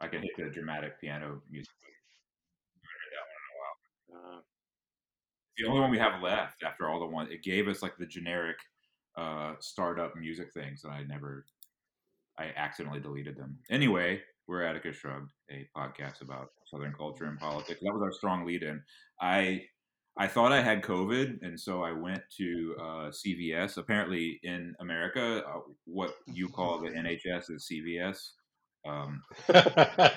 I can hit the dramatic piano music. Uh, the only one we have left after all the ones it gave us like the generic uh startup music things and i never i accidentally deleted them. Anyway we're atticus shrugged a podcast about southern culture and politics. That was our strong lead in. I i thought i had covid and so i went to uh, cvs apparently in america uh, what you call the nhs is cvs um, I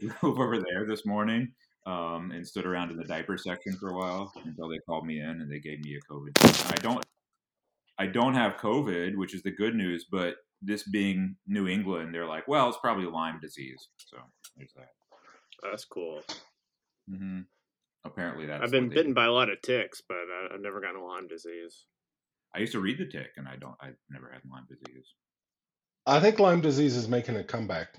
drove over there this morning um, and stood around in the diaper section for a while until they called me in and they gave me a COVID. test. I don't, I don't have COVID, which is the good news. But this being New England, they're like, well, it's probably Lyme disease. So there's that. that's cool. hmm Apparently, that's. I've been bitten by a lot of ticks, but I've never gotten Lyme disease. I used to read the tick, and I don't. I've never had Lyme disease. I think Lyme disease is making a comeback.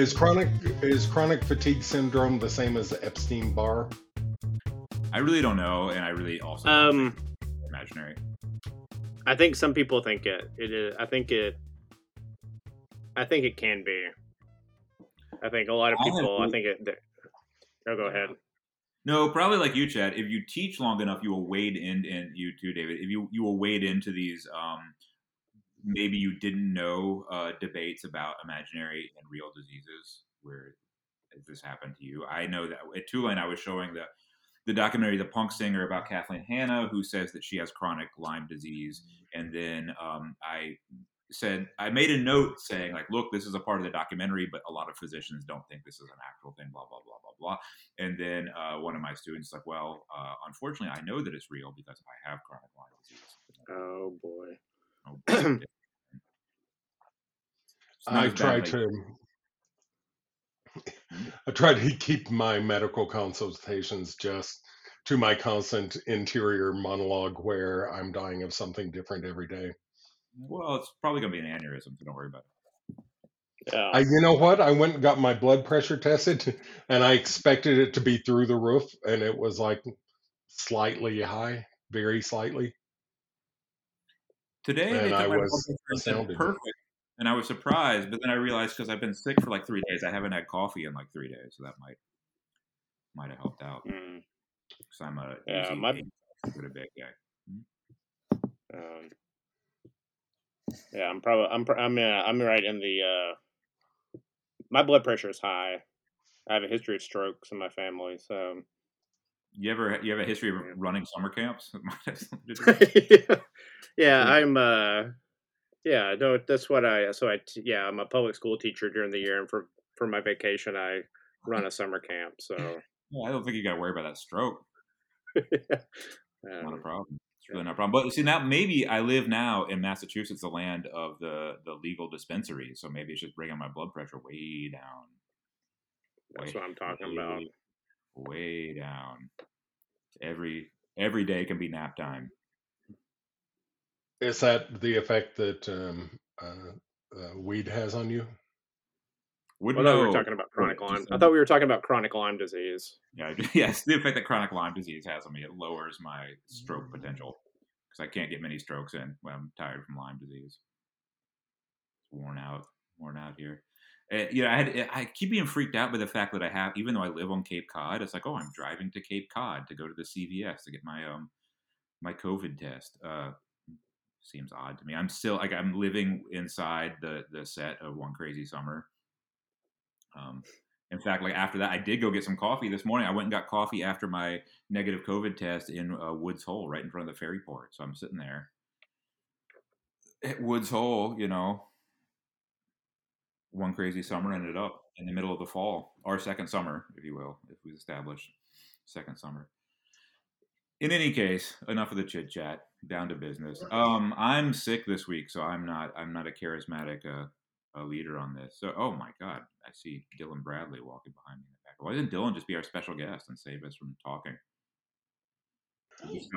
Is chronic is chronic fatigue syndrome the same as the Epstein Barr? I really don't know, and I really also don't Um, think imaginary. I think some people think it. It is. I think it. I think it can be. I think a lot of people. I hope- think it. they- Oh, go ahead. No, probably like you, Chad. If you teach long enough, you will wade in, and you too, David. If you you will wade into these, um, maybe you didn't know uh, debates about imaginary and real diseases where this happened to you. I know that at Tulane, I was showing the the documentary "The Punk Singer" about Kathleen Hanna, who says that she has chronic Lyme disease, and then um, I said I made a note saying like, look, this is a part of the documentary, but a lot of physicians don't think this is an actual thing. Blah blah blah blah blah. And then uh, one of my students like, well, uh, unfortunately, I know that it's real because I have chronic Lyme disease. Oh boy. Oh, boy. I try to hmm? I try to keep my medical consultations just to my constant interior monologue where I'm dying of something different every day. Well, it's probably gonna be an aneurysm, so don't worry about it. Yeah. I, you know what? I went and got my blood pressure tested, and I expected it to be through the roof, and it was like slightly high, very slightly. Today, they And took I was pressure and said astounded. perfect, and I was surprised. But then I realized because I've been sick for like three days, I haven't had coffee in like three days, so that might might have helped out. Mm, Because I'm a Yeah, my- good a big guy. um, yeah, I'm probably I'm I'm uh, I'm right in the. Uh, my blood pressure is high. I have a history of strokes in my family, so You ever you have a history of running summer camps? It might have something to do with it. yeah, I'm. uh Yeah, no, that's what I. So I, yeah, I'm a public school teacher during the year, and for for my vacation, I run a summer camp. So Yeah, I don't think you got to worry about that stroke. Not a problem. It's really not a problem. But see, now maybe I live now in Massachusetts, the land of the the legal dispensary. So maybe it's just bringing my blood pressure way down. that's Way- what I'm talking about. Way- Way down. Every every day can be nap time. Is that the effect that um, uh, uh, weed has on you? Wouldn't I thought we were talking about chronic Just Lyme. I thought we were talking about chronic Lyme disease. Yeah, yes, the effect that chronic Lyme disease has on me, it lowers my stroke potential because I can't get many strokes in when I'm tired from Lyme disease. Worn out, worn out here. You know, I had I keep being freaked out by the fact that I have, even though I live on Cape Cod, it's like, oh, I'm driving to Cape Cod to go to the CVS to get my um my COVID test. Uh, seems odd to me. I'm still like I'm living inside the the set of One Crazy Summer. Um, in fact, like after that, I did go get some coffee this morning. I went and got coffee after my negative COVID test in uh, Woods Hole, right in front of the ferry port. So I'm sitting there, at Woods Hole, you know, one crazy summer ended up in the middle of the fall, our second summer, if you will, if we established second summer. In any case, enough of the chit chat. Down to business. Um, I'm sick this week, so I'm not. I'm not a charismatic uh, a leader on this. So, oh my God, I see Dylan Bradley walking behind me in the back. Why didn't Dylan just be our special guest and save us from talking?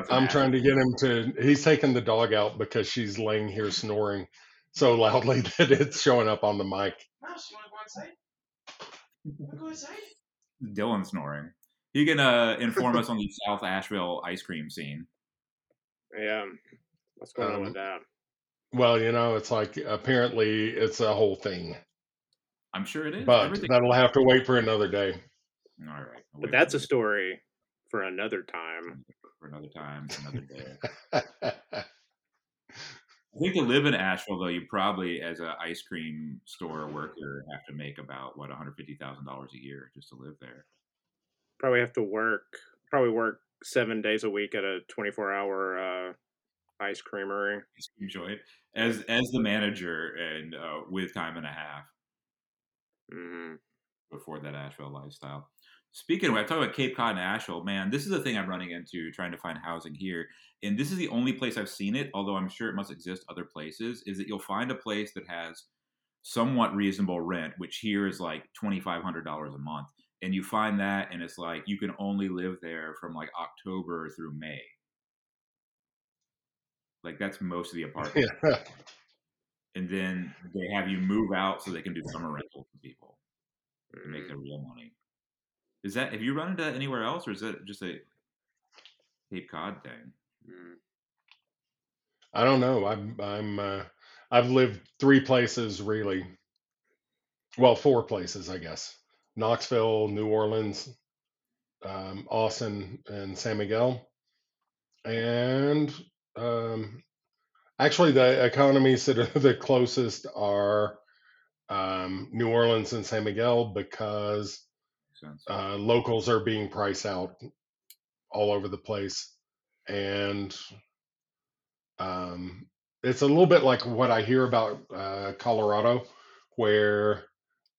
I'm trying to get him to. He's taking the dog out because she's laying here snoring so loudly that it's showing up on the mic. No, she want to go outside. Wanna go outside. Dylan snoring. He can uh, inform us on the South Asheville ice cream scene. Yeah. What's going on Um, with that? Well, you know, it's like apparently it's a whole thing, I'm sure it is. but Everything- that'll have to wait for another day. All right. I'll But that's a for story for another time. for another time, another day. I think to live in Asheville, though, you probably, as an ice cream store worker, have to make about what one hundred fifty thousand dollars a year just to live there. Probably have to work. Probably work seven days a week at a twenty-four hour uh, ice creamery. Ice cream joint as as the manager and uh, with time and a half hmm before that Asheville lifestyle. Speaking of, I talk about Cape Cod and Asheville. Man, this is the thing I'm running into trying to find housing here, and this is the only place I've seen it. Although I'm sure it must exist other places. Is that you'll find a place that has somewhat reasonable rent, which here is like twenty five hundred dollars a month, and you find that, and it's like you can only live there from like October through May. Like that's most of the apartments, yeah. and then they have you move out so they can do summer rental for people to make Mm. their real money. Is that have you run into that anywhere else, or is that just a Cape Cod thing? Mm. I don't know. I'm I'm uh, I've lived three places really. Well, four places, I guess. Knoxville, New Orleans, um, Austin, and San Miguel. And um, actually, the economies that are the closest are um, New Orleans and San Miguel because Makes sense. Uh, locals are being priced out all over the place, and um, it's a little bit like what I hear about uh, Colorado, where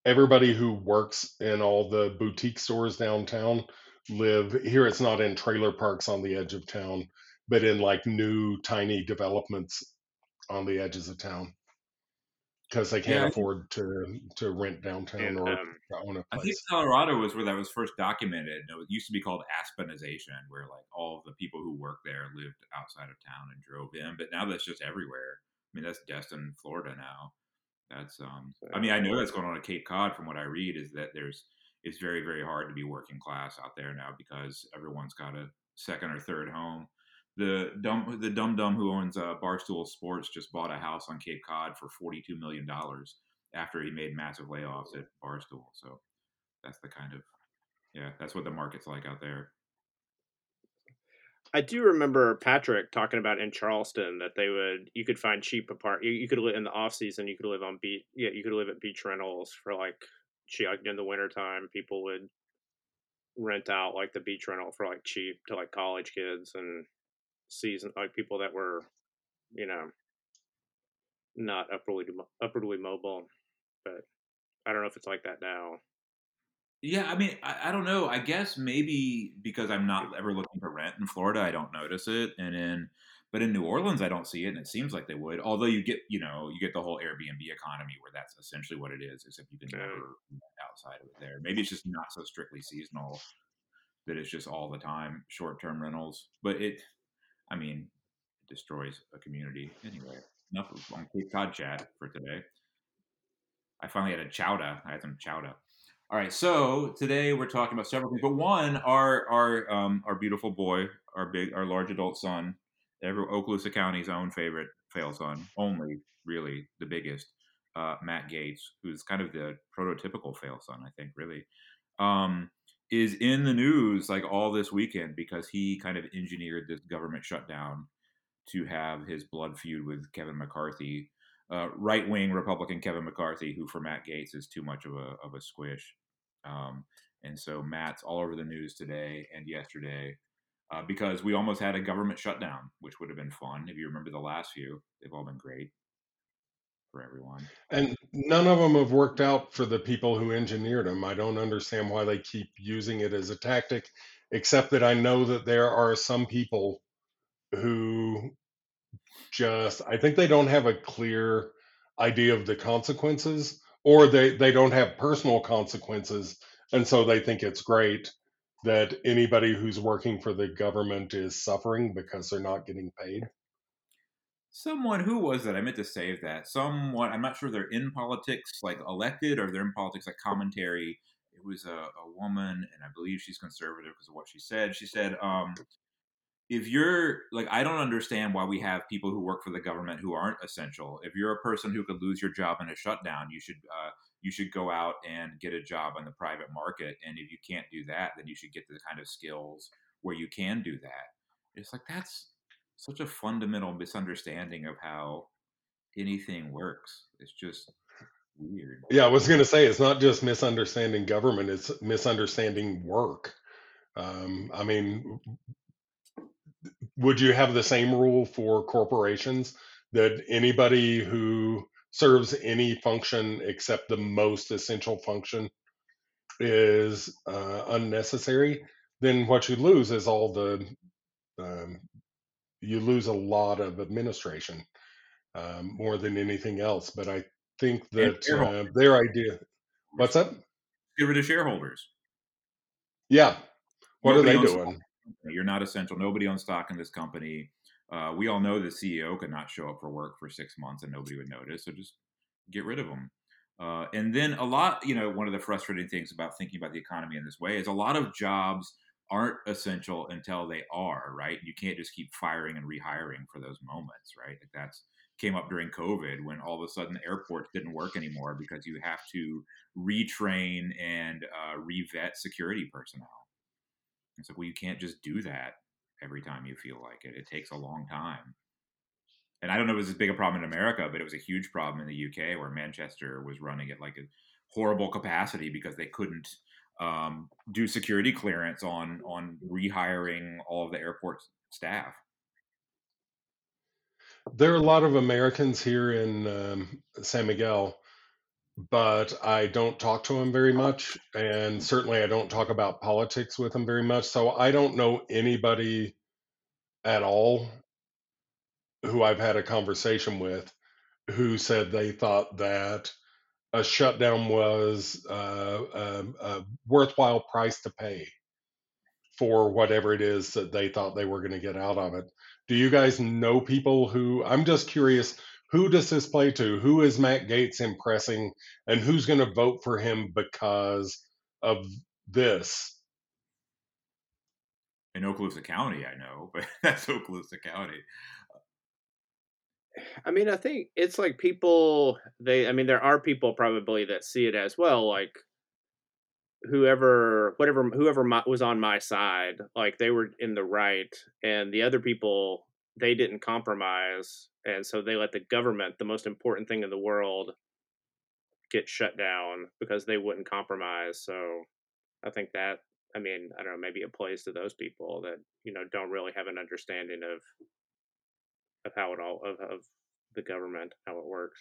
everybody who works in all the boutique stores downtown live here. It's not in trailer parks on the edge of town, but in like new tiny developments on the edges of town because they can't think- afford to to rent downtown And or um, own a I think. Colorado was where that was first documented. It used to be called Aspenization, where like all of the people who worked there lived outside of town and drove in. But now that's just everywhere. I mean, that's Destin, Florida now. That's um. I mean, I know that's going on at Cape Cod. From what I read, is that there's it's very very hard to be working class out there now because everyone's got a second or third home. The dumb the dumb dumb who owns uh, Barstool Sports just bought a house on Cape Cod for forty two million dollars after he made massive layoffs at Barstool. So that's the kind of yeah, that's what the market's like out there. I do remember Patrick talking about in Charleston that they would you could find cheap apart you, you could live in the off season you could live on beach yeah you could live at beach rentals for like cheap like in the wintertime people would rent out like the beach rental for like cheap to like college kids and season like people that were you know not upwardly upwardly mobile but I don't know if it's like that now Yeah, I mean, I, I don't know. I guess maybe because I'm not ever looking for rent in Florida, I don't notice it, and in but in New Orleans, I don't see it, and it seems like they would. Although you get, you know, you get the whole Airbnb economy where that's essentially what it is, except you can Yeah. never rent outside of it there. Maybe it's just not so strictly seasonal that it's just all the time short-term rentals. But it, I mean, it destroys a community anyway. Enough of- on Cape Cod chat for today. I finally had a chowder. I had some chowder. All right, so today we're talking about several things, but one, our our um, our beautiful boy, our big, our large adult son, every Okaloosa County's own favorite fail son, only really the biggest, uh, Matt Gaetz, who's kind of the prototypical fail son, I think, really, um, is in the news like all this weekend because he kind of engineered this government shutdown to have his blood feud with Kevin McCarthy, uh, right wing Republican Kevin McCarthy, who for Matt Gaetz is too much of a of a squish. Um, and so Matt's all over the news today and yesterday uh, because we almost had a government shutdown, which would have been fun if you remember the last few. They've all been great. For everyone. And none of them have worked out for the people who engineered them. I don't understand why they keep using it as a tactic, except that I know that there are some people who just, I think they don't have a clear idea of the consequences, or they, they don't have personal consequences. And so they think it's great that anybody who's working for the government is suffering because they're not getting paid. Someone who was that I meant to save that. Someone I'm not sure they're in politics, like elected, or they're in politics, like commentary. It was a, a woman, and I believe she's conservative because of what she said. She said, um, "If you're like, I don't understand why we have people who work for the government who aren't essential. If you're a person who could lose your job in a shutdown, you should uh, you should go out and get a job on the private market. And if you can't do that, then you should get the kind of skills where you can do that. It's like that's such a fundamental misunderstanding of how anything works. It's just weird. Yeah, I was going to say it's not just misunderstanding government; it's misunderstanding work. Um, I mean, would you have the same rule for corporations that anybody who serves any function except the most essential function is uh, unnecessary? Then what you lose is all the um, you lose a lot of administration um, more than anything else. But I think that uh, their idea. What's up? Get rid of shareholders. Yeah. What are they stock doing? in this company. You're not essential. Nobody owns stock in this company. Uh, we all know the CEO could not show up for work for six months and nobody would notice. So just get rid of them. Uh, and then a lot, you know, one of the frustrating things about thinking about the economy in this way is a lot of jobs aren't essential until they are, right? You can't just keep firing and rehiring for those moments, right? Like that's came up during COVID when all of a sudden airports didn't work anymore because you have to retrain and uh, revet security personnel. It's like, well, you can't just do that every time you feel like it. It takes a long time. And I don't know if it was as big a problem in America, but it was a huge problem in the UK where Manchester was running at like a horrible capacity because they couldn't um, do security clearance on on rehiring all of the airport staff. There are a lot of Americans here in um, San Miguel, but I don't talk to them very much. And certainly I don't talk about politics with them very much. So I don't know anybody at all who I've had a conversation with who said they thought that a shutdown was uh, a, a worthwhile price to pay for whatever it is that they thought they were going to get out of it. Do you guys know people who? I'm just curious. Who does this play to? Who is Matt Gaetz impressing, and who's going to vote for him because of this? In Okaloosa County, I know, but that's Okaloosa County. I mean, I think it's like people they I mean there are people probably that see it as well like whoever whatever whoever my, was on my side like they were in the right and the other people they didn't compromise and so they let the government the most important thing in the world get shut down because they wouldn't compromise so I think that I mean I don't know maybe it plays to those people that you know don't really have an understanding of of how it all of, of the government how it works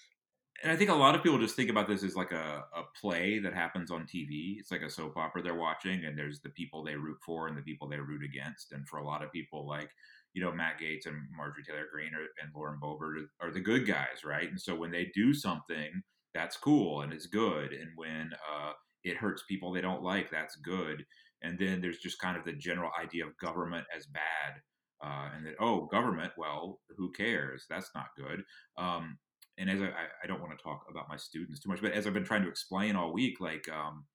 and I think a lot of people just think about this as like a, a play that happens on TV. It's like a soap opera they're watching, and there's the people they root for and the people they root against. And for a lot of people, like you know Matt Gaetz and Marjorie Taylor Greene and Lauren Boebert are the good guys, right? And so when they do something, that's cool and it's good. And when uh, it hurts people they don't like, that's good. And then there's just kind of the general idea of government as bad. Uh, and that oh government well who cares that's not good um, and as I, I don't want to talk about my students too much, but as I've been trying to explain all week, like, um,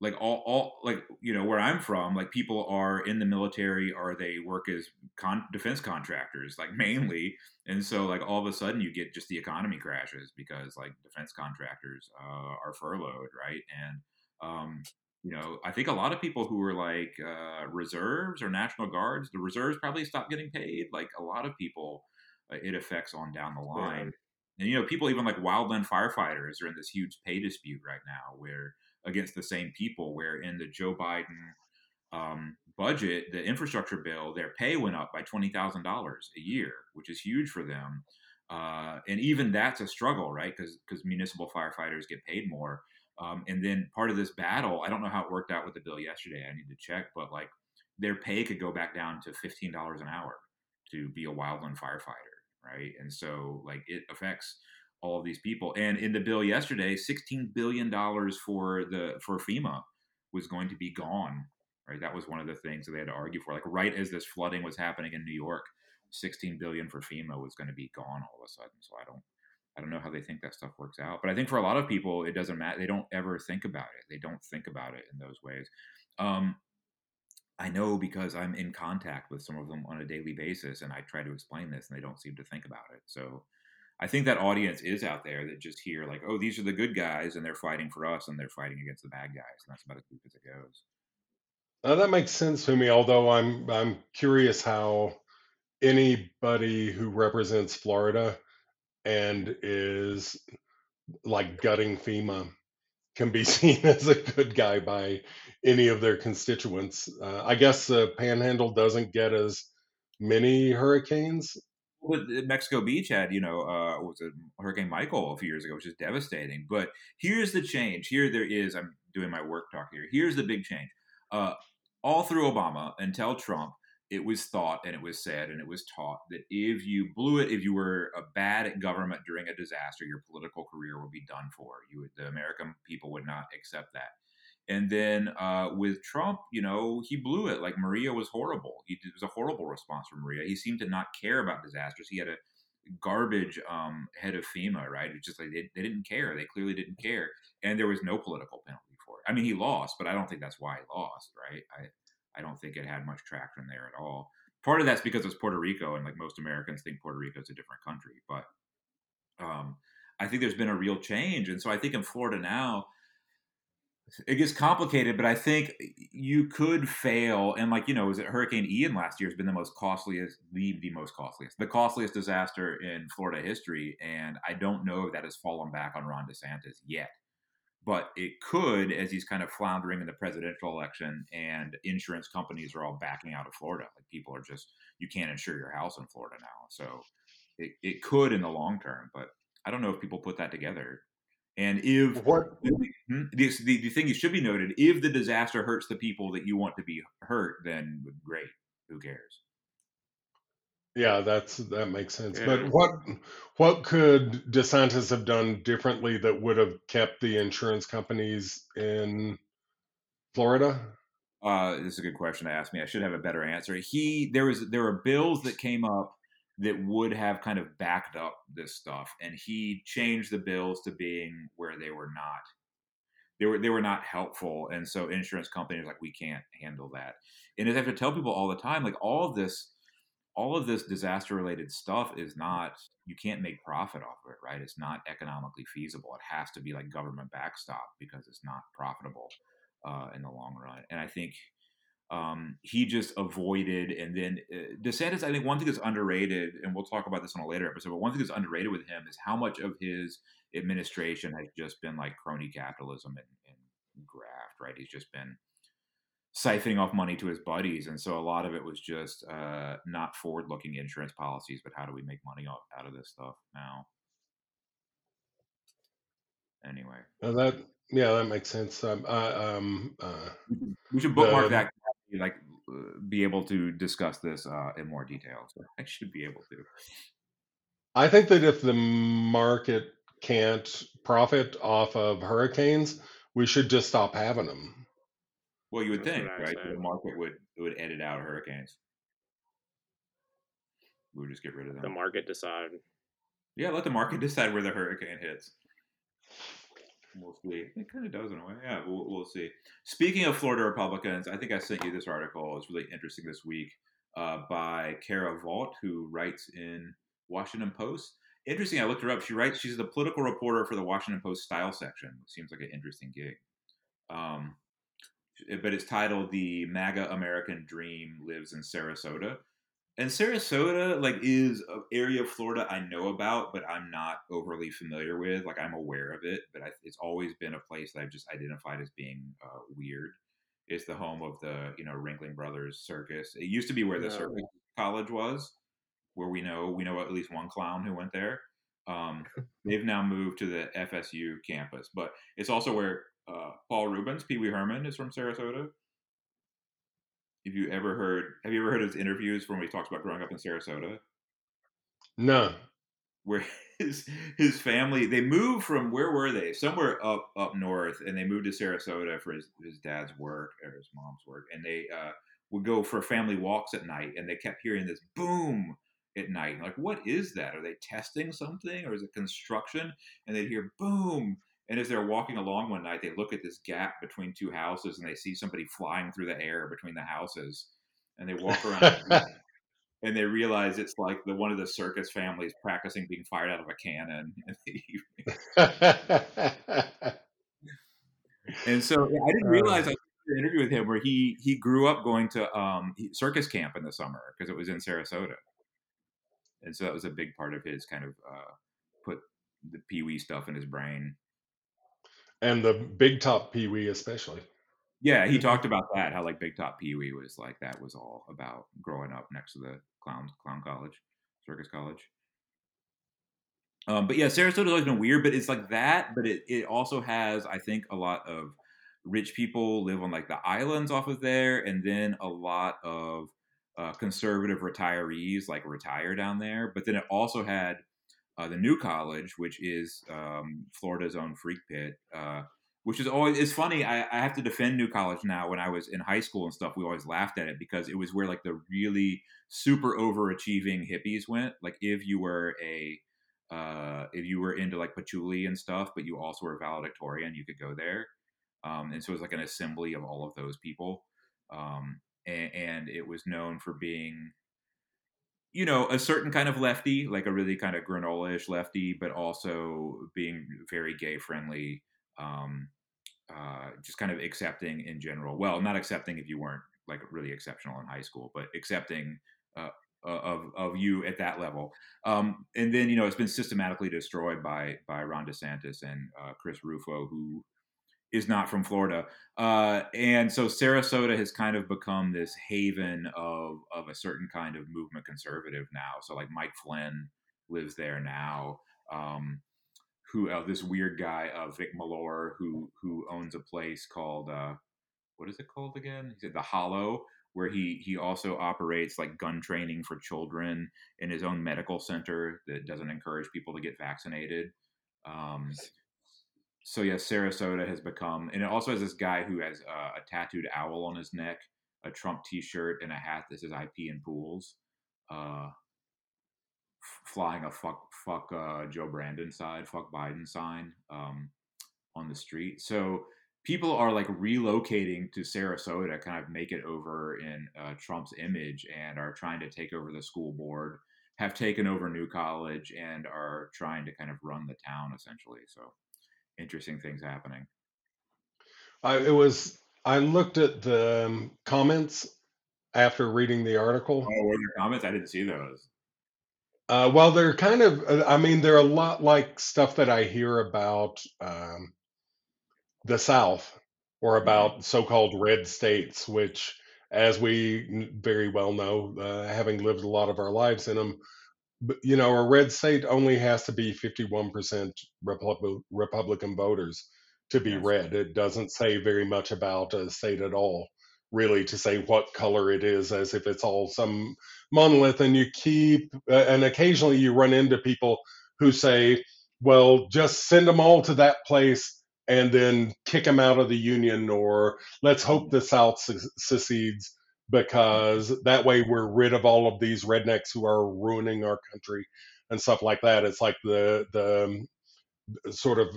like all, all, like you know where I'm from, like people are in the military or they work as con- defense contractors, like mainly, and so like all of a sudden you get just the economy crashes because like defense contractors uh, are furloughed, right? And um, you know, I think a lot of people who were like uh, reserves or national guards, the reserves probably stopped getting paid. Like a lot of people, uh, it affects on down the line. And you know, people even like wildland firefighters are in this huge pay dispute right now, where against the same people, where in the Joe Biden um, budget, the infrastructure bill, their pay went up by twenty thousand dollars a year, which is huge for them. uh, and even that's a struggle, right? Because because municipal firefighters get paid more. Um, and then part of this battle, I don't know how it worked out with the bill yesterday. I need to check, but like their pay could go back down to fifteen dollars an hour to be a wildland firefighter, right? And so like it affects all of these people. And in the bill yesterday, sixteen billion dollars for the for FEMA was going to be gone. Right, that was one of the things that they had to argue for. Like right as this flooding was happening in New York, sixteen billion for FEMA was going to be gone all of a sudden. So I don't, I don't know how they think that stuff works out. But I think for a lot of people, it doesn't matter. They don't ever think about it. They don't think about it in those ways. Um, I know because I'm in contact with some of them on a daily basis, and I try to explain this, and they don't seem to think about it. So I think that audience is out there that just hear like, oh, these are the good guys, and they're fighting for us, and they're fighting against the bad guys, and that's about as deep as it goes. Uh, that makes sense to me. Although I'm I'm curious how anybody who represents Florida and is like gutting FEMA can be seen as a good guy by any of their constituents. Uh, I guess the Panhandle doesn't get as many hurricanes. Well, Mexico Beach had, you know, uh, was it Hurricane Michael a few years ago, which is devastating. But here's the change. Here there is. I'm doing my work talk here. Here's the big change. Uh, all through Obama until Trump, it was thought and it was said and it was taught that if you blew it, if you were a bad at government during a disaster, your political career would be done for. You would, the American people would not accept that. And then uh, with Trump, you know, he blew it. Like Maria was horrible. He, it was a horrible response from Maria. He seemed to not care about disasters. He had a garbage um, head of FEMA, right? It's just like they, they didn't care. They clearly didn't care. And there was no political penalty for it. I mean, he lost, but I don't think that's why he lost, right? I, I don't think it had much traction there at all. Part of that's because it's Puerto Rico, and like most Americans think Puerto Rico is a different country. But um, I think there's been a real change, and so I think in Florida now it gets complicated. But I think you could fail, and like you know, was it Hurricane Ian last year has been the most costliest, the the most costliest, the costliest disaster in Florida history, and I don't know if that has fallen back on Ron DeSantis yet but it could as he's kind of floundering in the presidential election and insurance companies are all backing out of Florida. Like people are just, you can't insure your house in Florida now. So it, it could in the long term, but I don't know if people put that together. And if what hmm, the, the, the thing you should be noted, if the disaster hurts the people that you want to be hurt, then great. Who cares? Yeah, that's that makes sense. Yeah. But what what could DeSantis have done differently that would have kept the insurance companies in Florida? Uh, this is a good question to ask me. I should have a better answer. He there was there were bills that came up that would have kind of backed up this stuff, and he changed the bills to being where they were not. They were they were not helpful, and so insurance companies like we can't handle that. And as I have to tell people all the time, like all of this all of this disaster related stuff is not you can't make profit off of it right? It's not economically feasible. It has to be like government backstop because it's not profitable uh, in the long run. And i think um, he just avoided and then uh, DeSantis I think one thing that's underrated and we'll talk about this on a later episode but one thing that's underrated with him is how much of his administration has just been like crony capitalism and, and graft right? He's just been siphoning off money to his buddies, and so a lot of it was just uh, not forward-looking insurance policies, but how do we make money out, of this stuff now? Anyway, Uh, that yeah, that makes sense. Um, I, um, uh, we should bookmark the that. Like, uh, be able to discuss this uh, in more detail. So I should be able to. I think that if the market can't profit off of hurricanes, we should just stop having them. Well, you would That's think, right? The market would would edit out hurricanes. We would just get rid of them. The market decide. Yeah, let the market decide where the hurricane hits. We'll see. It kind of does in a way. Yeah, we'll, we'll see. Speaking of Florida Republicans, I think I sent you this article. It's really interesting this week uh, by Kara Voght, who writes in Washington Post. Interesting. I looked her up. She writes. She's the political reporter for the Washington Post style section. Seems like an interesting gig. Um, but it's titled "The MAGA American Dream Lives in Sarasota." And Sarasota, like, is an area of Florida I know about, but I'm not overly familiar with. Like, I'm aware of it, but I, it's always been a place that I've just identified as being uh, weird. It's the home of the, you know, Ringling Brothers Circus. It used to be where the No. Circus College was, where we know we know at least one clown who went there. Um, they've now moved to the FSU campus, but it's also where uh, Paul Reubens, Pee Wee Herman, is from Sarasota. Have you ever heard? Have you ever heard his interviews when he talks about growing up in Sarasota? No. Where his his family they moved from where were they? Somewhere up up north, and they moved to Sarasota for his, his dad's work or his mom's work, and they uh, would go for family walks at night, and they kept hearing this boom at night. Like, what is that? Are they testing something, or is it construction? And they'd hear boom, and as they're walking along one night, they look at this gap between two houses and they see somebody flying through the air between the houses. And they walk around and they realize it's like the one of the circus families practicing being fired out of a cannon in the evening. and so I didn't realize I did an interview with him where he he grew up going to um, circus camp in the summer because it was in Sarasota, and so that was a big part of his kind of uh, put the Pee Wee stuff in his brain and the big top Pee Wee especially. Yeah, he talked about that. How like Big Top Pee Wee was like that was all about growing up next to the clown clown college, circus college. Um, but yeah, Sarasota's always been weird, but it's like that. But it it also has, I think, a lot of rich people live on like the islands off of there, and then a lot of uh, conservative retirees like retire down there. But then it also had uh, the new college, which is um, Florida's own freak pit, uh, which is always it's funny. I, I, have to defend New College now. When I was in high school and stuff, we always laughed at it because it was where like the really super overachieving hippies went. Like if you were a uh, if you were into like patchouli and stuff, but you also were valedictorian, you could go there. Um, and so it was like an assembly of all of those people. Um, and, and it was known for being you know, a certain kind of lefty, like a really kind of granola-ish lefty, but also being very gay friendly, um, uh, just kind of accepting in general. Well, not accepting if you weren't like really exceptional in high school, but accepting uh, of of you at that level. Um, and then you know it's been systematically destroyed by by Ron DeSantis and uh, Chris Rufo, who is not from Florida. Uh, and so Sarasota has kind of become this haven of of a certain kind of movement conservative now. So like Mike Flynn lives there now. Um, who uh, this weird guy uh, Vic Mellor who who owns a place called uh, what is it called again? He said the Hollow, where he he also operates like gun training for children in his own medical center that doesn't encourage people to get vaccinated. Um, so yeah, Sarasota has become, and it also has this guy who has uh, a tattooed owl on his neck, a Trump T-shirt, and a hat that says "IP in pools," uh, f- flying a fuck fuck uh, Joe Brandon side, fuck Biden sign um, on the street. So people are like relocating to Sarasota, kind of make it over in uh, Trump's image, and are trying to take over the school board, have taken over New College, and are trying to kind of run the town essentially. So interesting things happening. I, it was. I looked at the um, comments after reading the article. Oh, were there comments? I didn't see those. Uh, well, they're kind of. uh, I mean, they're a lot like stuff that I hear about um, the South or Mhm. about so-called red states, which, as we very well know, uh, having lived a lot of our lives in them, you know, a red state only has to be 51% Repub- Republican voters to be red. It doesn't say very much about a state at all, really, to say what color it is, as if it's all some monolith. And you keep, uh, and occasionally you run into people who say, well, just send them all to that place and then kick them out of the union, or let's hope the South se- secedes because that way we're rid of all of these rednecks who are ruining our country and stuff like that. It's like the the um, sort of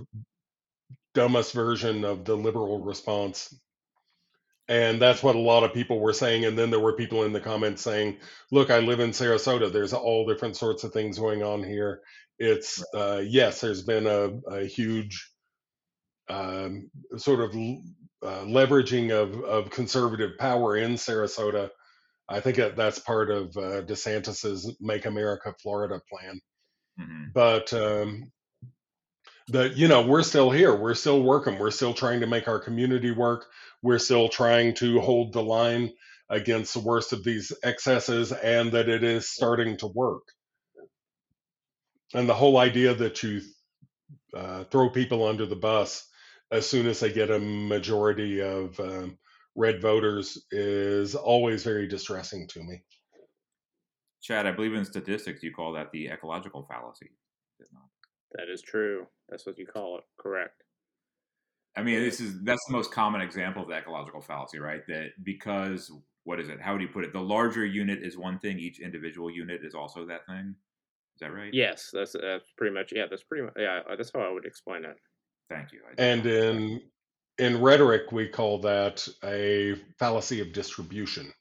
dumbest version of the liberal response. And that's what a lot of people were saying. And then there were people in the comments saying, look, I live in Sarasota. There's all different sorts of things going on here. It's, uh, yes, there's been a, a huge um, sort of uh, leveraging of, of conservative power in Sarasota. I think that that's part of uh, DeSantis's "Make America Florida" plan. hmm But um, the you know we're still here. We're still working. We're still trying to make our community work. We're still trying to hold the line against the worst of these excesses and that it is starting to work. And the whole idea that you uh, throw people under the bus as soon as they get a majority of um, red voters is always very distressing to me. Chad, I believe in statistics, you call that the ecological fallacy. That is true. That's what you call it. Correct. I mean, this is that's the most common example of the ecological fallacy, right? That because what is it? How would you put it? The larger unit is one thing; each individual unit is also that thing. Is that right? Yes, that's that's pretty much. Yeah, that's pretty much. Yeah, that's how I would explain it. Thank you. And in in rhetoric, we call that a fallacy of distribution.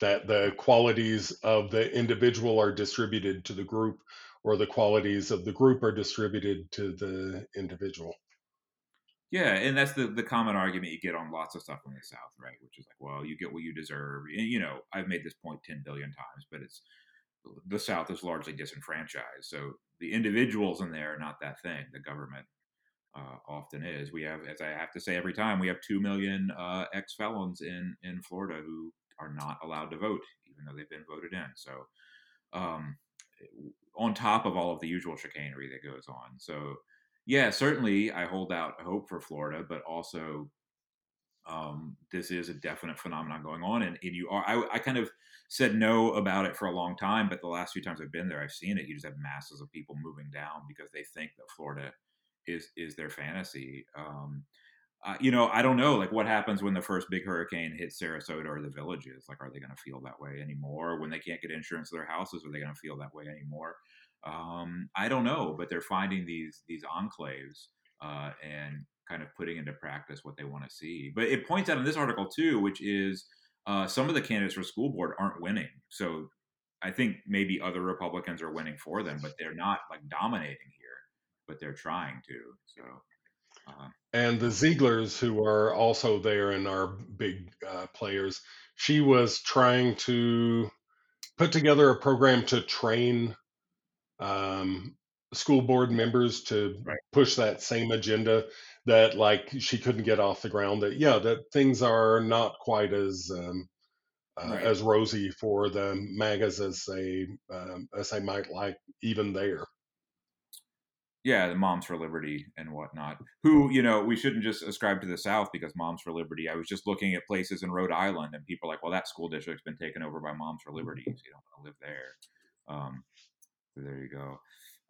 That the qualities of the individual are distributed to the group, or the qualities of the group are distributed to the individual. Yeah, and that's the the common argument you get on lots of stuff in the South, right? Which is like, well, you get what you deserve. And, you know, I've made this point ten billion times, but it's the South is largely disenfranchised, so the individuals in there are not that thing. The government uh, often is. We have, as I have to say every time, we have two million uh, ex felons in in Florida who are not allowed to vote, even though they've been voted in. So, um, on top of all of the usual chicanery that goes on, so yeah, certainly I hold out hope for Florida, but also um, this is a definite phenomenon going on, and, and you are. I, I, kind of said no about it for a long time, but the last few times I've been there, I've seen it. You just have masses of people moving down because they think that Florida is is their fantasy. Um, uh, you know, I don't know, like what happens when the first big hurricane hits Sarasota or the villages? Like, are they going to feel that way anymore? When they can't get insurance to their houses, are they going to feel that way anymore? Um, I don't know, but they're finding these these enclaves uh, and kind of putting into practice what they want to see. But it points out in this article too, which is uh, some of the candidates for school board aren't winning. So I think maybe other Republicans are winning for them, but they're not like dominating here. But they're trying to. So. Uh, and the Zieglers, who are also there and are big uh, players, she was trying to put together a program to train um, school board members to right. push that same agenda that like she couldn't get off the ground that yeah that things are not quite as um, uh, right. as rosy for the magas as they um, as they might like even there yeah the moms for liberty and whatnot who you know we shouldn't just ascribe to the south because moms for liberty i was just looking at places in rhode island and people are like well that school district's been taken over by moms for liberty so you don't want to live there um, so there you go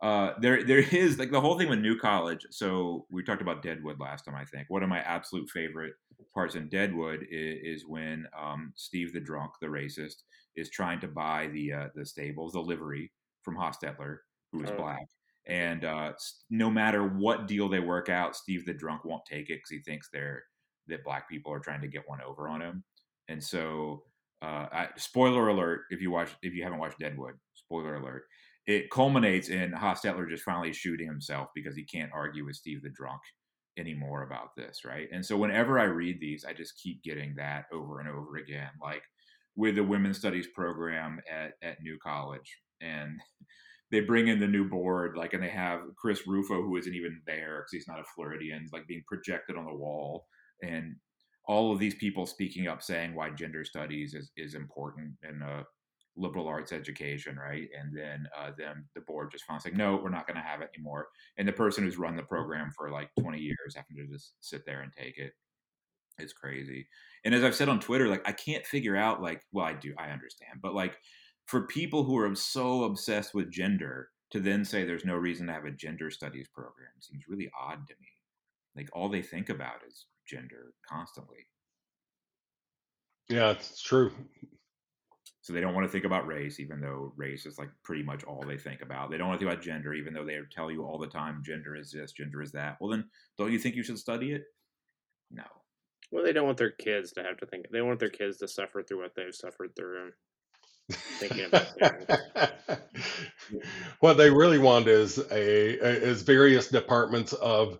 uh, there there is like the whole thing with New College. So we talked about Deadwood last time. I think one of my absolute favorite parts in Deadwood is, is when um, Steve the drunk, the racist, is trying to buy the uh, the stables, the livery from Hostetler, who is oh. black. And uh, no matter what deal they work out, Steve the drunk won't take it because he thinks they're that black people are trying to get one over on him. And so, uh, I, spoiler alert: if you watch, if you haven't watched Deadwood, spoiler alert it culminates in Hostetler just finally shooting himself because he can't argue with Steve the drunk anymore about this, right? And so whenever I read these, I just keep getting that over and over again, like with the women's studies program at at New College, and they bring in the new board, like, and they have Chris Rufo, who isn't even there because he's not a Floridian, like being projected on the wall, and all of these people speaking up, saying why gender studies is is important in uh, liberal arts education, right? And then uh, the board just found like, no, we're not going to have it anymore. And the person who's run the program for like 20 years having to just sit there and take it. It's crazy. And as I've said on Twitter, like I can't figure out like, well, I do, I understand, but like for people who are so obsessed with gender to then say there's no reason to have a gender studies program seems really odd to me. Like all they think about is gender constantly. Yeah, it's true. So they don't want to think about race, even though race is like pretty much all they think about. They don't want to think about gender, even though they tell you all the time gender is this, gender is that. Well, then don't you think you should study it? No. Well, they don't want their kids to have to think. They want their kids to suffer through what they've suffered through. Thinking about what they really want is a is various departments of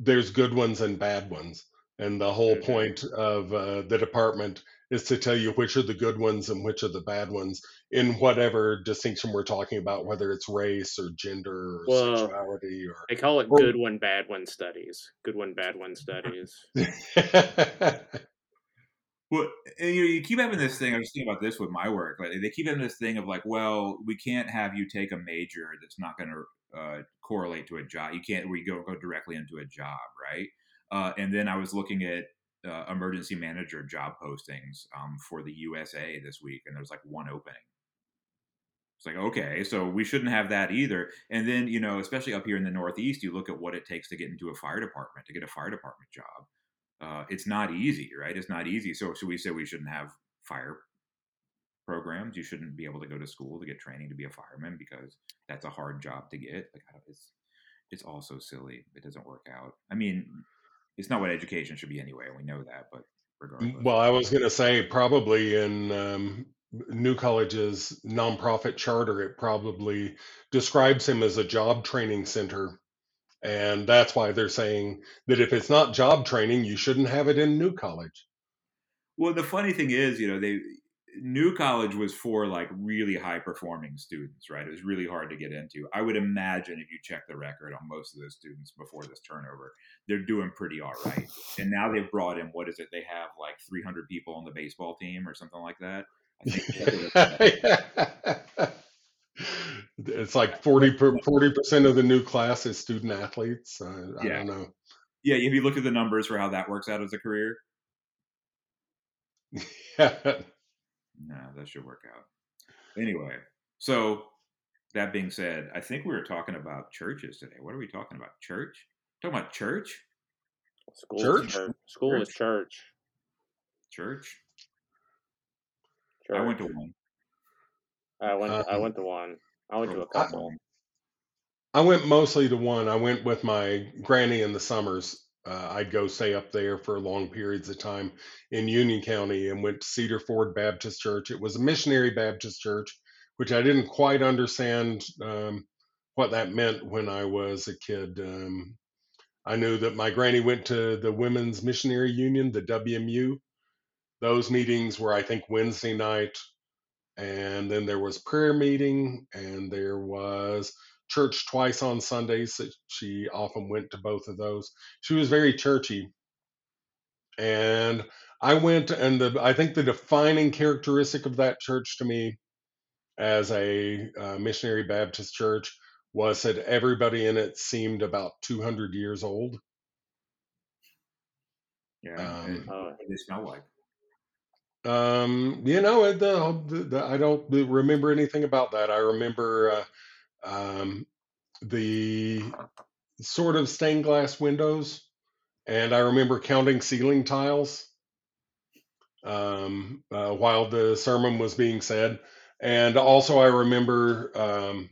there's good ones and bad ones, and the whole mm-hmm. point of uh, the department is to tell you which are the good ones and which are the bad ones in whatever distinction we're talking about, whether it's race or gender or well, sexuality or they call it or, good one, bad one studies. Good one, bad one studies. Well, and you, you keep having this thing. I was thinking about this with my work. Like they keep having this thing of like, well, we can't have you take a major that's not going to uh, correlate to a job. You can't. We go go directly into a job, right? Uh, and then I was looking at uh, emergency manager job postings um, for the USA this week, and there's like one opening. It's like okay, so we shouldn't have that either. And then you know, especially up here in the Northeast, you look at what it takes to get into a fire department to get a fire department job uh, it's not easy, right? It's not easy. So, so we say we shouldn't have fire programs. You shouldn't be able to go to school to get training to be a fireman because that's a hard job to get. Like, it's it's all so silly. It doesn't work out. I mean, it's not what education should be anyway. We know that, but regardless. Well, I was going to say probably in um, New College's nonprofit charter, it probably describes him as a job training center and that's why they're saying that if it's not job training, you shouldn't have it in New College. Well, the funny thing is, you know, they New College was for like really high performing students, right? It was really hard to get into. I would imagine if you check the record on most of those students before this turnover, they're doing pretty all right. And now they've brought in what is it? They have like 300 people on the baseball team or something like that. it's like 40 percent of the new class is student athletes. I yeah. don't know. Yeah, if you look at the numbers for how that works out as a career. yeah. No, that should work out. Anyway, so that being said, I think we were talking about churches today. What are we talking about? Church? Talking about church? School church? Church. School church. is church. Church? church. I went to one. I went. Um, I went to one. I went to a couple. I, I went mostly to one. I went with my granny in the summers. Uh, I'd go stay up there for long periods of time in Union County and went to Cedar Ford Baptist Church. It was a missionary Baptist church, which I didn't quite understand um, what that meant when I was a kid. Um, I knew that my granny went to the Women's Missionary Union, the WMU. Those meetings were, I think, Wednesday night and then there was prayer meeting and there was church twice on sundays she often went to both of those. She was very churchy. And i went and the i think the defining characteristic of that church to me as a uh, missionary baptist church was that everybody in it seemed about 200 years old. Yeah um, they smell like um, you know, the, the, the, I don't remember anything about that. I remember uh, um, the sort of stained glass windows, and I remember counting ceiling tiles um, uh, while the sermon was being said. And also, I remember um,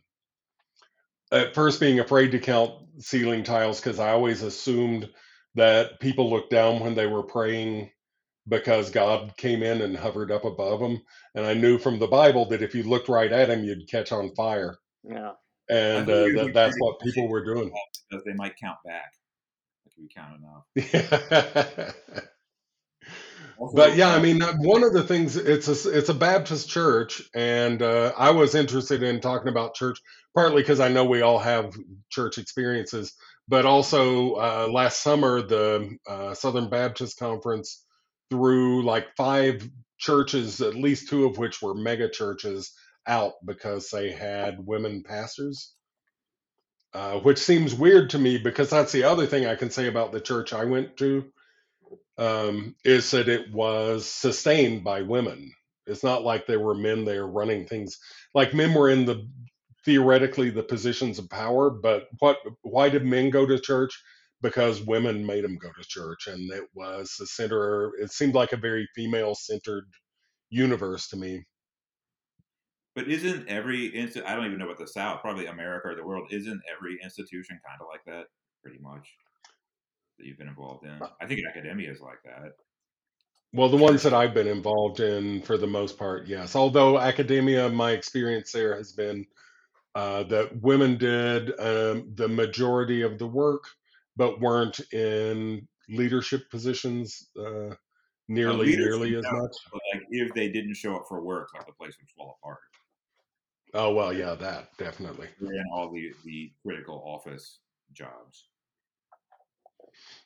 at first being afraid to count ceiling tiles because I always assumed that people looked down when they were praying because God came in and hovered up above him. And I knew from the Bible that if you looked right at him, you'd catch on fire. Yeah. And uh, that, that's what people were doing. Because they might count back if we count enough. but yeah, I mean, one of the things it's a it's a Baptist church, and uh, I was interested in talking about church partly because I know we all have church experiences, but also uh, last summer the uh, Southern Baptist Conference threw like five churches, at least two of which were mega churches, out because they had women pastors. Uh, which seems weird to me because that's the other thing I can say about the church I went to um, is that it was sustained by women. It's not like there were men there running things. Like men were in the theoretically the positions of power, but what? Why did men go to church? Because women made them go to church and it was the center it seemed like a very female centered universe to me. But isn't every institution i don't even know what the south probably america or the world isn't every institution kind of like that pretty much that you've been involved in? Uh i think academia is like that. Well the ones that i've been involved in for the most part yes. Although academia my experience there has been uh, that women did um, the majority of the work but weren't in leadership positions uh, nearly nearly as much. Like if they didn't show up for work, like the place would fall apart. Oh well, yeah, that definitely. And all the the critical office jobs.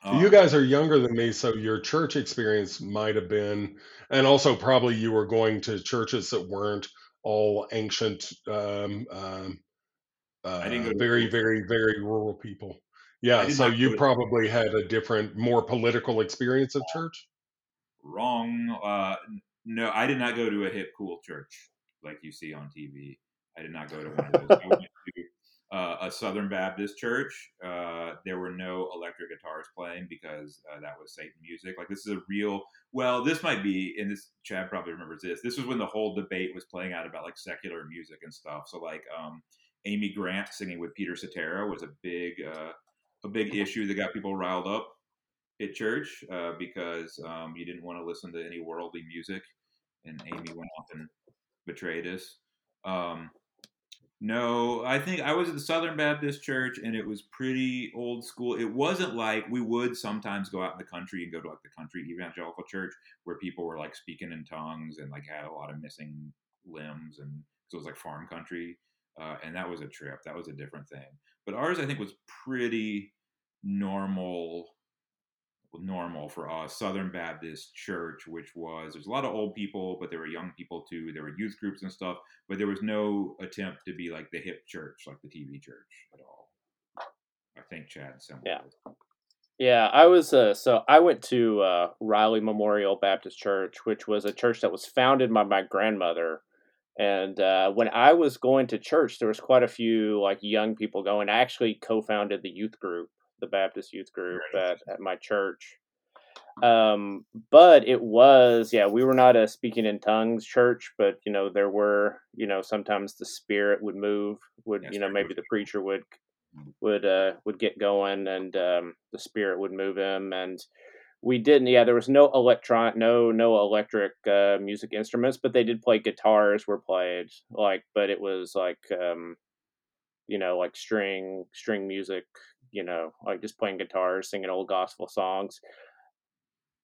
you Um, guys are younger than me, so your church experience might have been, and also probably you were going to churches that weren't all ancient, um, um, I didn't uh, go very, cool very, very rural people. Yeah, so you probably had a different, more political experience of church. wrong. Uh, no, I did not go to a hip cool church like you see on TV. I did not go to one of those. I went to uh, a Southern Baptist church. Uh, there were no electric guitars playing because uh, that was Satan music. Like this is a real. Well, this might be, and this Chad probably remembers this. This was when the whole debate was playing out about like secular music and stuff. So like um, Amy Grant singing with Peter Cetera was a big uh, a big issue that got people riled up at church uh, because um, you didn't want to listen to any worldly music, and Amy went off and betrayed us. Um, no, I think I was at the Southern Baptist Church, and it was pretty old school. It wasn't like we would sometimes go out in the country and go to like the country evangelical church where people were like speaking in tongues and like had a lot of missing limbs, and so it was like farm country, uh, and that was a trip. That was a different thing. But ours, I think, was pretty normal normal for us southern baptist church which was there's a lot of old people but there were young people too there were youth groups and stuff but there was no attempt to be like the hip church like the tv church at all i think chad similar Yeah. Yeah, I was uh, so I went to uh, Riley Memorial Baptist Church, which was a church that was founded by my grandmother. And uh, when I was going to church, there was quite a few like young people going. I actually co-founded the youth group, the Baptist youth group at, at my church. Um, but it was yeah, we were not a speaking in tongues church, but you know there were you know sometimes the spirit would move, would you know maybe the preacher would Mhm. would uh would get going and um the spirit would move him and we didn't yeah there was no electron no no electric uh music instruments but they did play guitars were played like but it was like um you know like string string music you know like just playing guitars singing old gospel songs.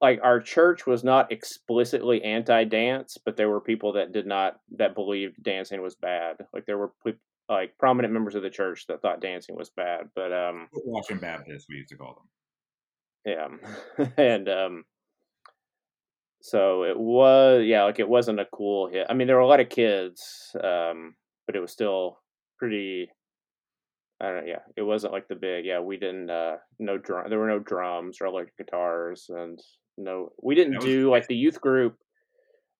Like our church was not explicitly anti-dance but there were people that did not that believed dancing was bad. Like there were like prominent members of the church that thought dancing was bad but um washington baptist we used to call them yeah and um so it was yeah like it wasn't a cool hit. I mean there were a lot of kids um but it was still pretty I don't know, yeah, it wasn't like the big, yeah, we didn't, uh, no drum, there were no drums or electric guitars and no, we didn't was do like the youth group,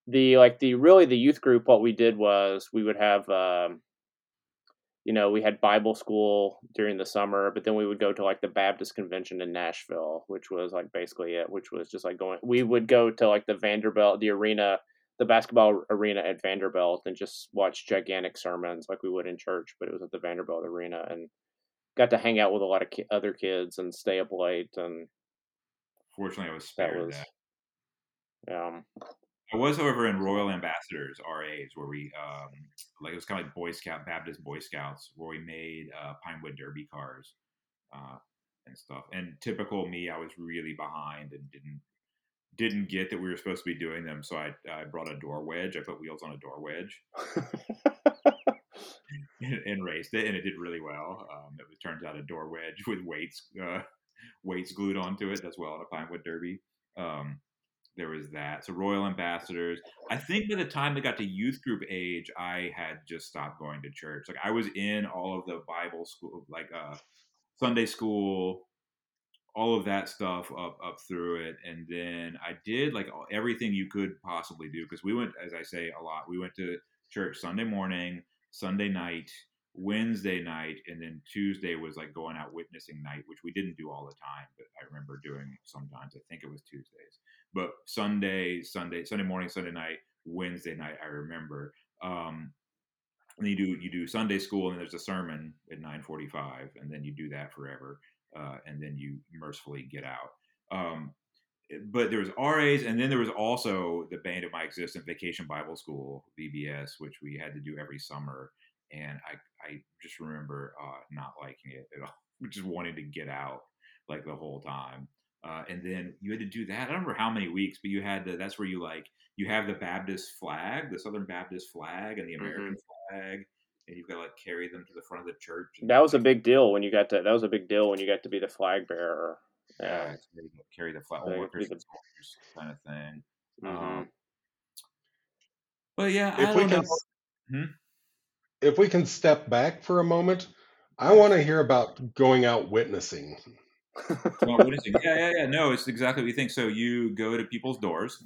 the, like the, really the youth group, what we did was we would have, um, you know, we had Bible school during the summer, but then we would go to like the Baptist convention in Nashville, which was like basically it, which was just like going, we would go to like the Vanderbilt, the arena, the basketball arena at Vanderbilt and just watch gigantic sermons like we would in church, but it was at the Vanderbilt arena and got to hang out with a lot of ki- other kids and stay up late and fortunately i was that spared was, that um, I was, however, in Royal Ambassadors RAs where we, um, like it was kind of like Boy Scout, Baptist Boy Scouts, where we made uh, Pinewood Derby cars uh, and stuff. And typical me, I was really behind and didn't didn't get that we were supposed to be doing them. So I, I brought a door wedge. I put wheels on a door wedge and, and raced it, and it did really well. Um, it turns out a door wedge with weights uh, weights glued onto it does well in a Pinewood Derby. Um, there was that. So Royal Ambassadors. I think by the time it got to youth group age, I had just stopped going to church. Like I was in all of the Bible school, like uh, Sunday school, all of that stuff up up through it, and then I did like everything you could possibly do because we went, as I say a lot, we went to church Sunday morning, Sunday night, Wednesday night, and then Tuesday was like going out witnessing night, which we didn't do all the time, but I remember doing sometimes. I think it was Tuesdays, but Sunday, Sunday, Sunday morning, Sunday night, Wednesday night, I remember. Um, and you do you do Sunday school, and there's a sermon at 9:45, and then you do that forever, uh, and then you mercifully get out. Um, but there was RAs, and then there was also the bane of my existence, Vacation Bible School (VBS), which we had to do every summer, and I I just remember uh, not liking it at all, just wanting to get out like the whole time. Uh, and then you had to do that. I don't remember how many weeks, but you had to. That's where you like you have the Baptist flag, the Southern Baptist flag, and the American flag, and you've got to like carry them to the front of the church. that was a big deal when you got to, that was a big deal when you got to be the flag bearer. Yeah. Yeah, carry the, flag, So you old have to be Christian the- soldiers kind of thing. Mhm. Um, but yeah, If we don't can, know. Hmm? if we can step back for a moment, I want to hear about going out witnessing. Well, what is it? Yeah, yeah, yeah. No, it's exactly what you think. So you go to people's doors.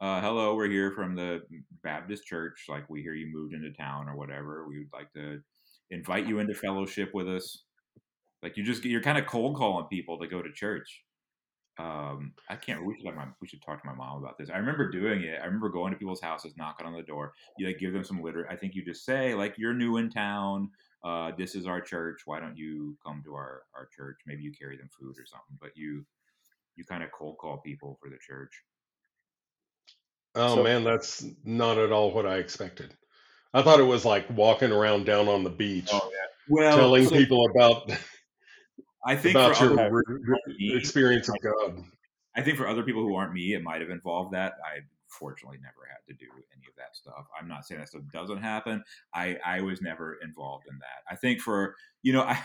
Uh, hello, we're here from the Baptist Church. Like we hear you moved into town or whatever. We would like to invite you into fellowship with us. Like you just you're kind of cold calling people to go to church. Um, I can't. We should have my. We should talk to my mom about this. I remember doing it. I remember going to people's houses, knocking on the door. You like give them some liter. I think you just say like you're new in town. Uh, this is our church. Why don't you come to our our church? Maybe you carry them food or something. But you you kind of cold call people for the church. Oh So- man, that's not at all what I expected. I thought it was like walking around down on the beach, Oh, Well, telling so people about I think about your other, re- re- experience of God. I think for other people who aren't me, it might have involved that. I fortunately never had to do any of that stuff. I'm not saying that stuff doesn't happen. I I was never involved in that. I think for you know I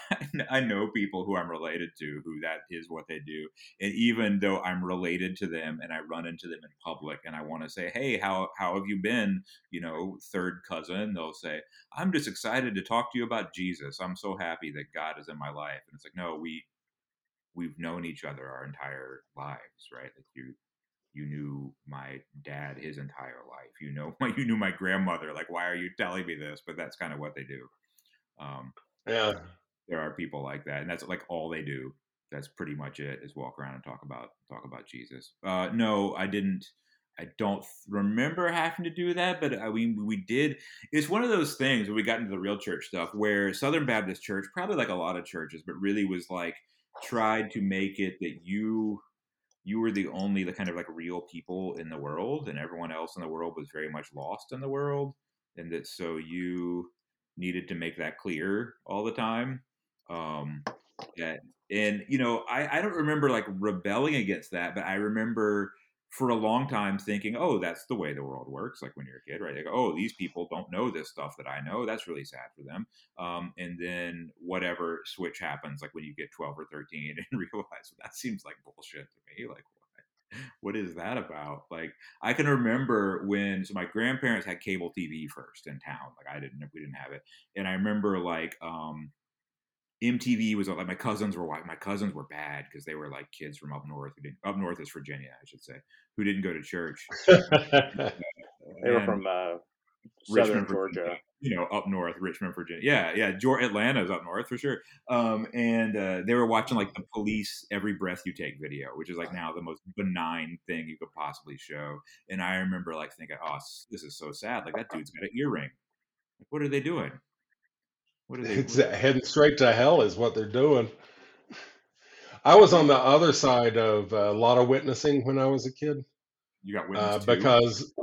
I know people who I'm related to who that is what they do, and even though I'm related to them and I run into them in public and I want to say, hey, how how have you been? You know, third cousin, they'll say, I'm just excited to talk to you about Jesus. I'm so happy that God is in my life, and it's like, no, we we've known each other our entire lives, right? Like you you knew my dad his entire life. You know you knew my grandmother. Like, why are you telling me this? But that's kind of what they do. Um, Yeah, there are people like that, and that's like all they do. That's pretty much it. Is walk around and talk about talk about Jesus. Uh, no, I didn't. I don't remember having to do that, but I mean, we did. It's one of those things when we got into the real church stuff, where Southern Baptist Church, probably like a lot of churches, but really was like tried to make it that you you were the only the kind of like real people in the world, and everyone else in the world was very much lost in the world, and that so you needed to make that clear all the time. Um, that and you know, I I don't remember like rebelling against that, but I remember for a long time thinking, oh, that's the way the world works. Like when you're a kid, right? Go, oh, these people don't know this stuff that I know. That's really sad for them. Um, and then whatever switch happens, like when you get 12 or 13 and realize that seems like bullshit to me. Like, what? What is that about? Like, I can remember when so my grandparents had cable TV first in town. Like, I didn't, we didn't have it, and I remember like um, MTV was like my cousins were white. My cousins were bad because they were like kids from up north. Who didn't, up north is Virginia, I should say, who didn't go to church. They were from uh, Richmond, southern Virginia, Georgia. You know, up north, Richmond, Virginia. Yeah, yeah. Georgia, Atlanta's up north for sure. Um, and uh, they were watching like the police every breath you take video, which is like now the most benign thing you could possibly show. And I remember like thinking, oh, this is so sad. Like that dude's got an earring. Like, what are they doing? What are they? it's heading straight to hell is what they're doing. I was on the other side of a lot of witnessing when I was a kid. you got uh, witness too? because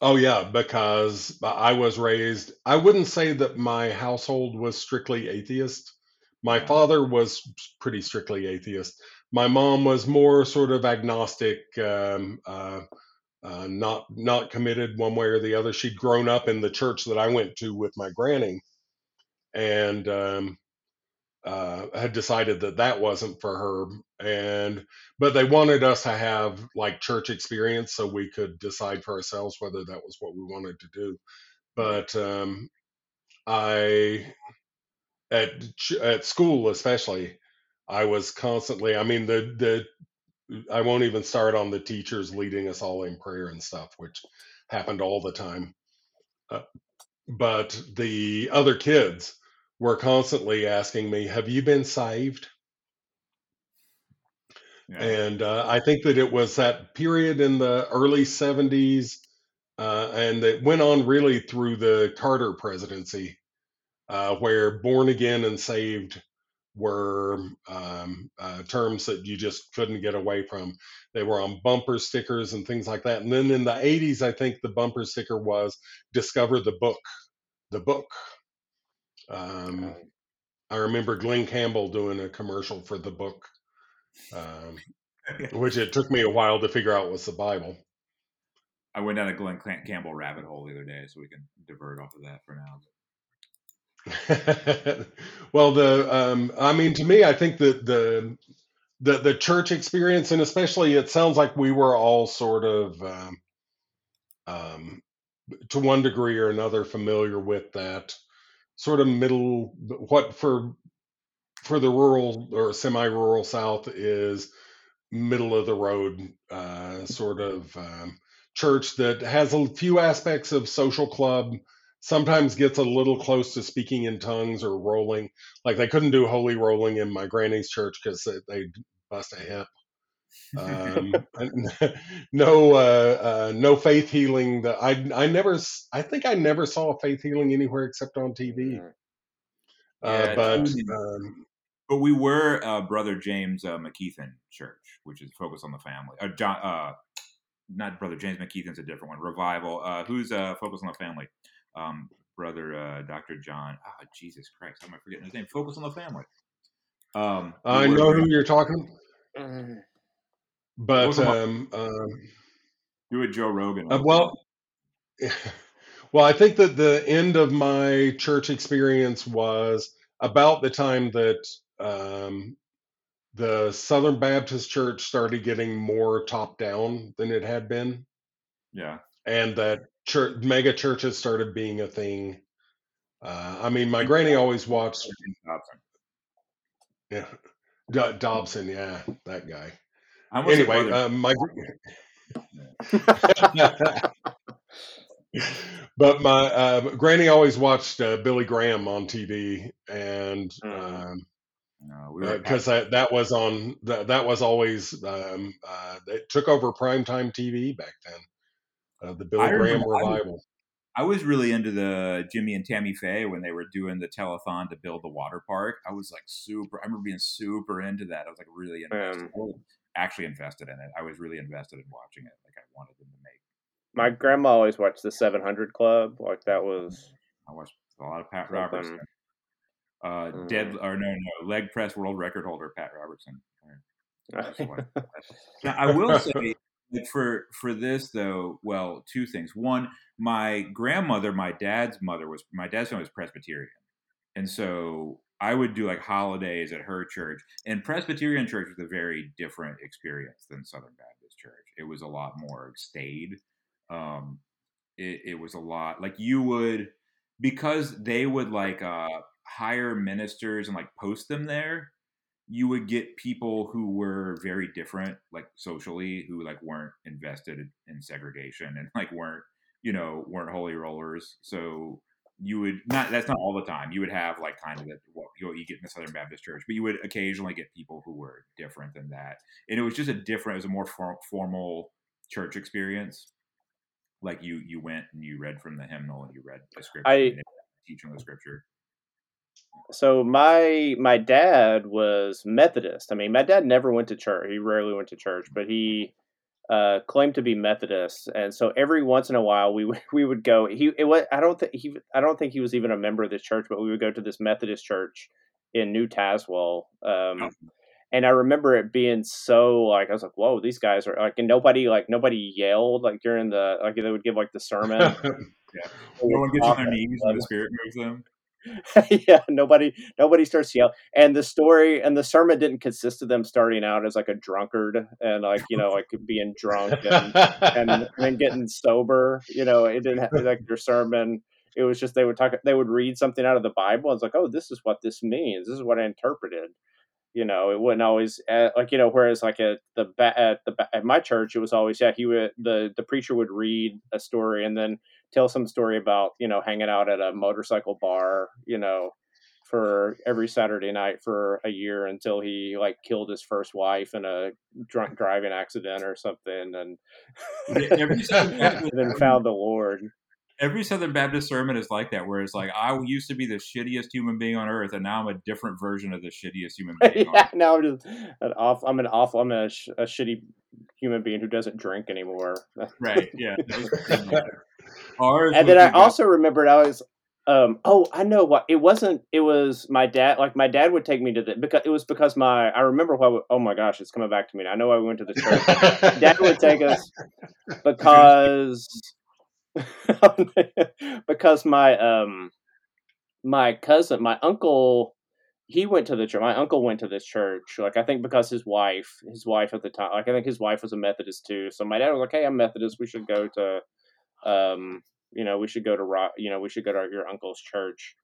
oh yeah because i was raised i wouldn't say that my household was strictly atheist my Yeah. father was pretty strictly atheist my mom was more sort of agnostic um, uh, uh, not not committed one way or the other. She'd grown up in the church that i went to with my granny and um, uh, had decided that that wasn't for her and but they wanted us to have like church experience so we could decide for ourselves whether that was what we wanted to do. But um i at ch- at school especially i was constantly i mean the the i won't even start on the teachers leading us all in prayer and stuff which happened all the time uh, but the other kids were constantly asking me have you been saved Yeah. and uh, I think that it was that period in the early 70s, uh, and it went on really through the Carter presidency, uh, where born again and saved were um, uh, terms that you just couldn't get away from. They were on bumper stickers and things like that. And then in the 80s, I think the bumper sticker was discover the book, the book. Um, Uh, I remember Glen Campbell doing a commercial for the book. Um, which it took me a while to figure out was the Bible. I went down a Glen Campbell rabbit hole the other day, so we can divert off of that for now. well, the um, I mean, to me, I think that the the the church experience, and especially, it sounds like we were all sort of um, um, to one degree or another familiar with that sort of middle what for for the rural or semi-rural south is middle of the road uh, sort of um, church that has a few aspects of social club sometimes gets a little close to speaking in tongues or rolling like they couldn't do holy rolling in my granny's church because they bust a hip um, no uh, uh, no faith healing that I I never I think I never saw faith healing anywhere except on TV. Uh, Yeah, but um, But we were uh, Brother James uh, McKeithen Church, which is focused on the family. Uh, John, uh, not Brother James McKeithen's a different one. Revival. Uh, who's uh, focused on the family? Um, Brother uh, Dr. John. Oh, Jesus Christ! How am I forgetting his name? Focus on the family. Um, I know who you're talking, but um, um, do it, Joe Rogan. uh, well, well, I think that the end of my church experience was about the time that um, the Southern Baptist Church started getting more top down than it had been. yeah. and that church mega churches started being a thing. Uh, I mean, my granny always watched Dobson. yeah, Do- Dobson, yeah, that guy. Anyway, um, my but my uh, granny always watched uh, Billy Graham on TV, and Mm. um, no, we because that, that was on that, that was always um, uh, it took over primetime TV back then. Uh, the Billy I Graham remember- revival. I was really into the Jimmy and Tammy Faye when they were doing the telethon to build the water park. I was like super. I remember being super into that. I was like really invested. Um, actually invested in it. I was really invested in watching it. Like I wanted them to make. My grandma always watched the 700 Club. Like that was. I watched a lot of Pat Something. Robertson. Uh, dead Mm. or no, no leg press world record holder Pat Robertson. Now, I will say for for this though, well, two things. One, my grandmother, my dad's mother was my dad's family was Presbyterian, and so I would do like holidays at her church. And Presbyterian church was a very different experience than Southern Baptist church. It was a lot more staid. Um, it, it was a lot like you would because they would like uh hire ministers and like post them there you would get people who were very different like socially who like weren't invested in segregation and like weren't you know weren't holy rollers. So you would not that's not all the time. You would have like kind of the, what you, you get in the southern baptist church but you would occasionally get people who were different than that. And it was just a different it was a more for, formal church experience. Like you you went and you read from the hymnal and you read the scripture I- teaching the scripture So my my dad was Methodist. I mean, my dad never went to church. He rarely went to church, but he uh, claimed to be Methodist. And so every once in a while, we would we would go. He it was I don't think he I don't think he was even a member of this church, but we would go to this Methodist church in New Tazewell. Um, and I remember it being so like I was like, "Whoa, these guys are like," and nobody like nobody yelled like during the like they would give like the sermon. yeah, no one gets on their knees when the spirit moves them yeah, nobody nobody starts yelling. And the story and the sermon didn't consist of them starting out as like a drunkard and like you know like being drunk and and, getting sober. You know, it didn't have like your sermon. It was just they would talk. They would read something out of the Bible. It's like, oh, this is what this means. This is what I interpreted. You know, it wouldn't always uh, like you know. Whereas like at the at the at my church, it was always yeah. He would the the preacher would read a story and then tell some story about you know hanging out at a motorcycle bar. You know, for every Saturday night for a year until he like killed his first wife in a drunk driving accident or something, and, Every and then found the Lord. every Southern Baptist sermon is like that, where it's like, I used to be the shittiest human being on earth, and now I'm a different version of the shittiest human being on yeah, earth. now I'm just an off. I'm an awful. I'm a, sh- a shitty human being who doesn't drink anymore. Right, yeah. that was pretty much it. Ours and then I also remembered I was. Um, oh, I know what it wasn't. It was my dad. Like my dad would take me to the because it was because my I remember why. we- Oh my gosh, it's coming back to me. now. I know why we went to the church. Dad would take us because because my um my cousin, my uncle, he went to the church. My uncle went to this church. Like I think because his wife, his wife at the time, like I think his wife was a Methodist too. So my dad was like, "Hey, I'm Methodist. We should go to, um, you know, we should go to rock. You know, we should go to your uncle's church."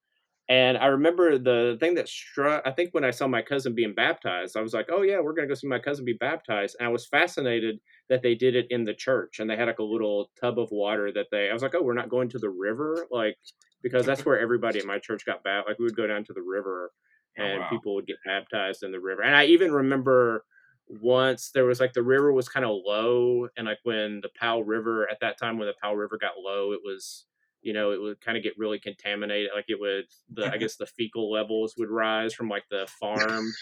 And I remember the thing that struck. I think when I saw my cousin being baptized, I was like, "Oh yeah, we're gonna go see my cousin be baptized." And I was fascinated that they did it in the church, and they had like a little tub of water that they. I was like, "Oh, we're not going to the river," like because that's where everybody at my church got baptized. Like we would go down to the river, Oh, and wow. people would get baptized in the river. And I even remember once there was like the river was kind of low, and like when the Powell River at that time when the Powell River got low, it was you know it would kind of get really contaminated. Like it would the I guess the fecal levels would rise from like the farm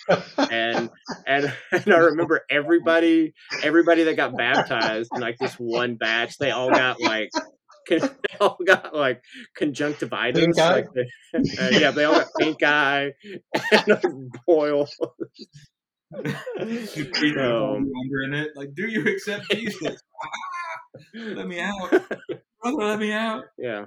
and and and I remember everybody everybody that got baptized in like this one batch, they all got like they all got like conjunctivitis. Pink eye? Like they, uh, yeah, they all got pink eye and like boil. You breathe the Um, in it. Like, do you accept Jesus? Ah, let me out, brother. Let me out. yeah,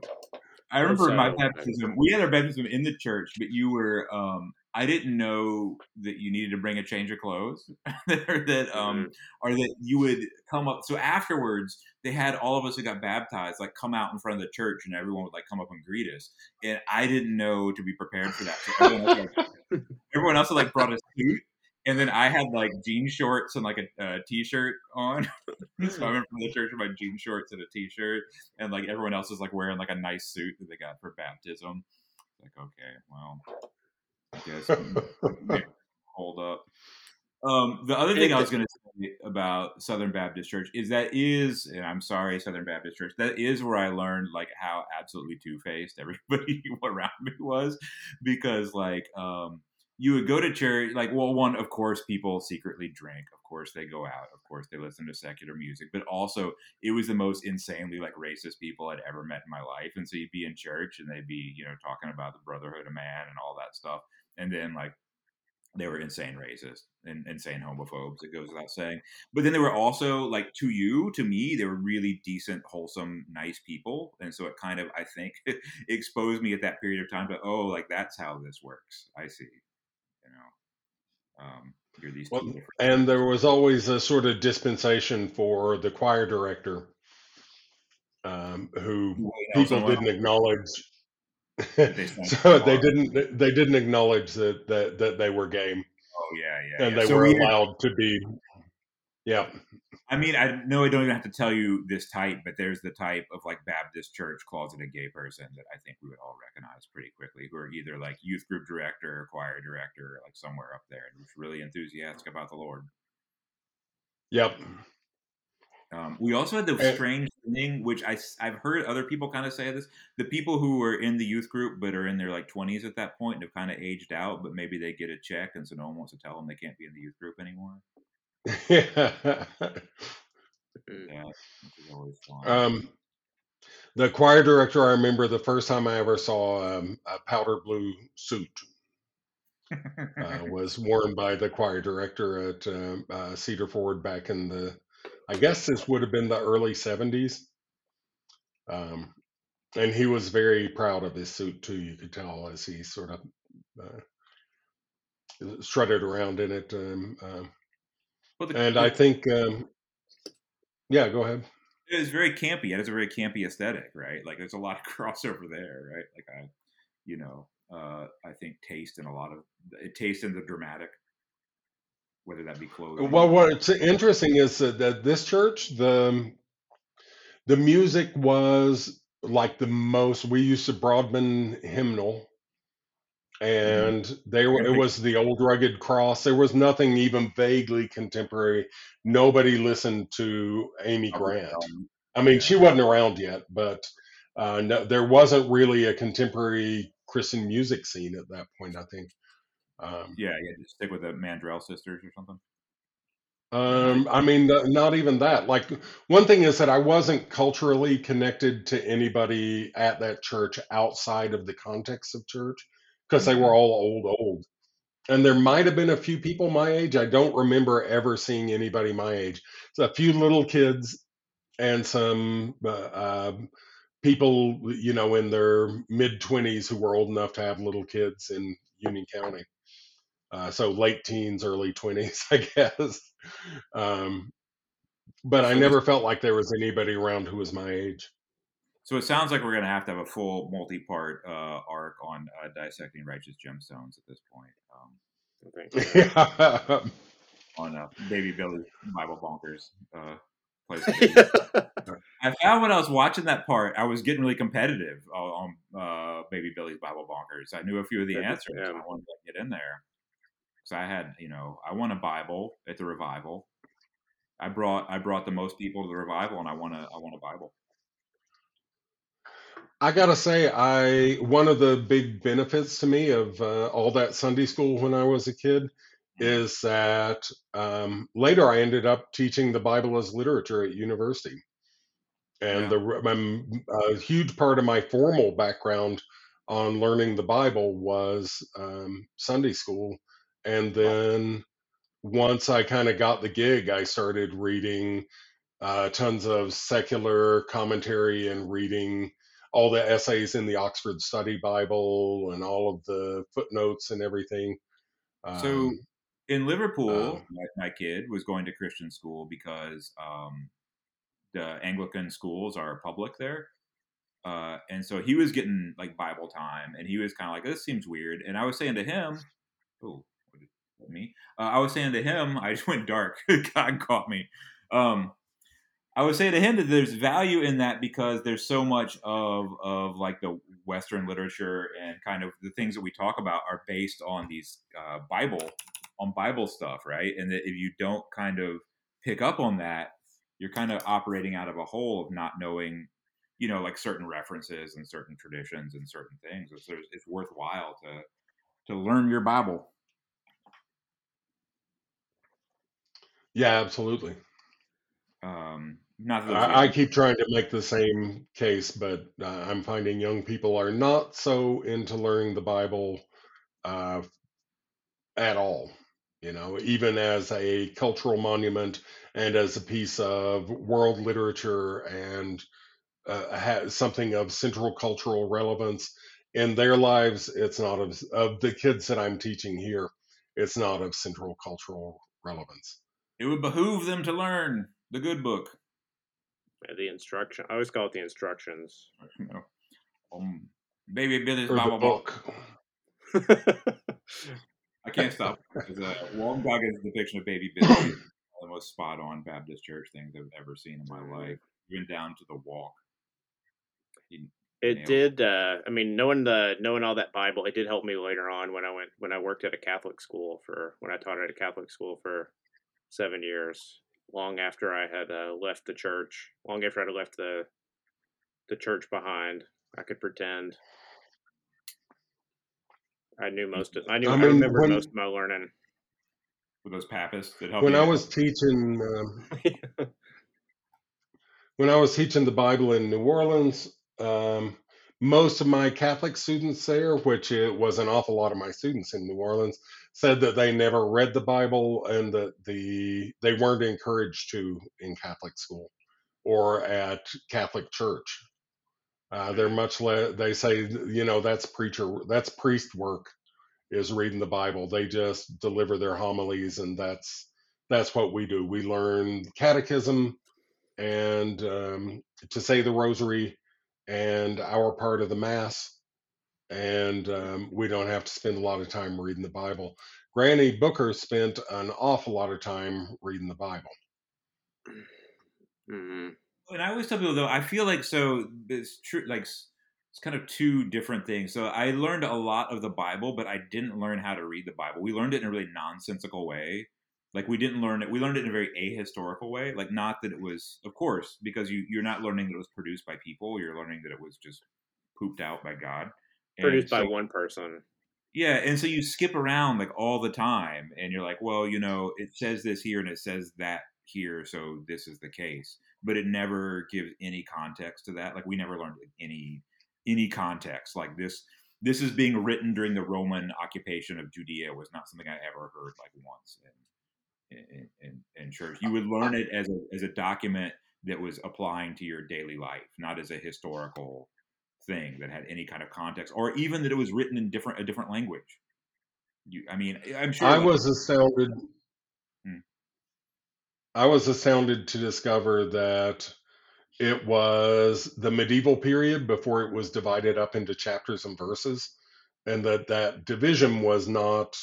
I remember my baptism. We had our baptism in the church, but you were. um I didn't know that you needed to bring a change of clothes, or that um, or that you would come up. So afterwards, they had all of us who got baptized like come out in front of the church, and everyone would like come up and greet us. And I didn't know to be prepared for that. So everyone else, like, everyone else like brought a suit, and then I had like jean shorts and like a, a t-shirt on. so I went from the church with my jean shorts and a t-shirt, and like everyone else was like wearing like a nice suit that they got for baptism. Like, okay, well, I guess hold up. Um, the other thing I was going to say about Southern Baptist Church is that is, and I'm sorry, Southern Baptist Church, that is where I learned like how absolutely two faced everybody around me was, because like um, you would go to church, like well, one of course people secretly drink, of course they go out, of course they listen to secular music, but also it was the most insanely like racist people I'd ever met in my life, and so you'd be in church and they'd be you know talking about the brotherhood of man and all that stuff, and then like they were insane racist and insane homophobes. It goes without saying. But then they were also like to you, to me, they were really decent, wholesome, nice people, and so it kind of, I think, exposed me at that period of time to oh, like that's how this works. I see. You know, um, you're these Well, and there was always a sort of dispensation for the choir director, um, who You know people didn't acknowledge. They so they hard. didn't they didn't acknowledge that that, that they were game Oh yeah, yeah. and yeah. they So were we had- allowed to be. Yeah, I mean, I know I don't even have to tell you this type, but there's the type of like Baptist church closeted gay person that I think we would all recognize pretty quickly, who are either like youth group director, or choir director, or like somewhere up there, and who's really enthusiastic about the Lord. yep. Um, we also had the Eh. strange thing, which I, have heard other people kind of say this: the people who were in the youth group but are in their like 20s at that point and have kind of aged out, but maybe they get a check, and so no one wants to tell them they can't be in the youth group anymore. yeah. Yeah, which is always fun. Um, the choir director, I remember the first time I ever saw um, a powder blue suit uh, was worn by the choir director at um, uh, Cedar Ford back in the, I guess this would have been the early 70s. Um, and he was very proud of his suit too, you could tell as he sort of uh, strutted around in it. Um, um, Well, the- and the- I think, um, yeah, go ahead. It's very campy. It has a very campy aesthetic, right? Like there's a lot of crossover there, right? Like I, you know, uh, I think taste in a lot of it taste in the dramatic, whether that be clothing. Well, what's interesting is that, that this church, the the music was like the most. We used a Broadman hymnal, and they were. It was the old rugged cross. There was nothing even vaguely contemporary. Nobody listened to Amy Grant. I mean, she wasn't around yet, but uh, no, there wasn't really a contemporary Christian music scene at that point. I think. Um, Yeah, yeah. Just stick with the Mandrell sisters or something. Um, I mean, th- not even that. Like, one thing is that I wasn't culturally connected to anybody at that church outside of the context of church because they were all old, old. And there might have been a few people my age. I don't remember ever seeing anybody my age. So a few little kids and some uh, um people, you know, in their mid 20s who were old enough to have little kids in Union County. Uh, so late teens, early 20s, I guess. Um, but I never felt like there was anybody around who was my age. So it sounds like we're going to have to have a full multi-part uh, arc on uh, dissecting righteous gemstones at this point. Um, I. Yeah. Yeah. on uh, Baby Billy Bible Bonkers. Uh, place to. I found when I was watching that part, I was getting really competitive on uh, Baby Billy's Bible Bonkers. I knew a few of the Yeah, answers. yeah. and I wanted to get in there because I had, you know, I won a Bible at the revival. I brought I brought the most people to the revival, and I won a I won a Bible. I gotta say, I one of the big benefits to me of uh, all that Sunday school when I was a kid is that um, later I ended up teaching the Bible as literature at university, and Yeah. the a huge part of my formal background on learning the Bible was um, Sunday school, and then once I kind of got the gig, I started reading uh, tons of secular commentary and reading all the essays in the Oxford Study Bible and all of the footnotes and everything. So Um, in Liverpool, um, my, kid was going to Christian school because um, the Anglican schools are public there. Uh, and so he was getting like Bible time, and he was kind of like, "This seems weird." And I was saying to him, "Oh, what did that me?" Uh, I was saying to him, I just went dark. God caught me. Um, I would say to him that there's value in that because there's so much of of like the Western literature and kind of the things that we talk about are based on these uh, Bible on Bible stuff, right? And that if you don't kind of pick up on that, you're kind of operating out of a hole of not knowing, you know, like certain references and certain traditions and certain things. It's, it's worthwhile to to learn your Bible. Yeah, absolutely. Um, not that I, I keep trying to make the same case, but uh, I'm finding young people are not so into learning the Bible uh, at all. You know, even as a cultural monument and as a piece of world literature and uh, ha- something of central cultural relevance in their lives, it's not of, of the kids that I'm teaching here. It's not of central cultural relevance. It would behoove them to learn the good book. The instruction. I always call it the instructions. You know, um, baby Billy's Or the Bible book. I can't stop because uh, Walton Goggins' depiction of Baby Billy is the most spot on Baptist church things I've ever seen in my life, even down to the walk. He- It did. Uh, I mean, knowing the knowing all that Bible, it did help me later on when I went when I worked at a Catholic school for when I taught at a Catholic school for seven years. Long after I had uh, left the church, long after I had left the the church behind, I could pretend I knew most of. I knew. I I, remember when- most of my learning. with those papists that help When you. I was teaching, um, when I was teaching the Bible in New Orleans, um, most of my Catholic students there, which it was an awful lot of my students in New Orleans, said that they never read the Bible and that the they weren't encouraged to in Catholic school or at Catholic church. Uh, they're much less. They say, you know, that's preacher, that's priest work, is reading the Bible. They just deliver their homilies, and that's that's what we do. We learn catechism and um, to say the rosary and our part of the mass and um, we don't have to spend a lot of time reading the bible granny booker spent an awful lot of time reading the bible hmm and I always tell people though, I feel like so it's true. Like it's kind of two different things. So I learned a lot of the Bible, but I didn't learn how to read the Bible. We learned it in a really nonsensical way. Like we didn't learn it. We learned it in a very ahistorical way. Like not that it was, of course, because you you're not learning that it was produced by people. You're learning that it was just pooped out by God. Produced by one person. yeah, and so you skip around like all the time, and you're like, well, you know, it says this here and it says that here, so this is the case. But it never gives any context to that. Like we never learned any any context. Like this this is being written during the Roman occupation of Judea was not something I ever heard like once in in, in, in church. You would learn it as a as a document that was applying to your daily life, not as a historical thing that had any kind of context, or even that it was written in different a different language. You, I mean, I'm sure. I was astounded. Hmm. I was astounded to discover that it was the medieval period before it was divided up into chapters and verses, and that that division was not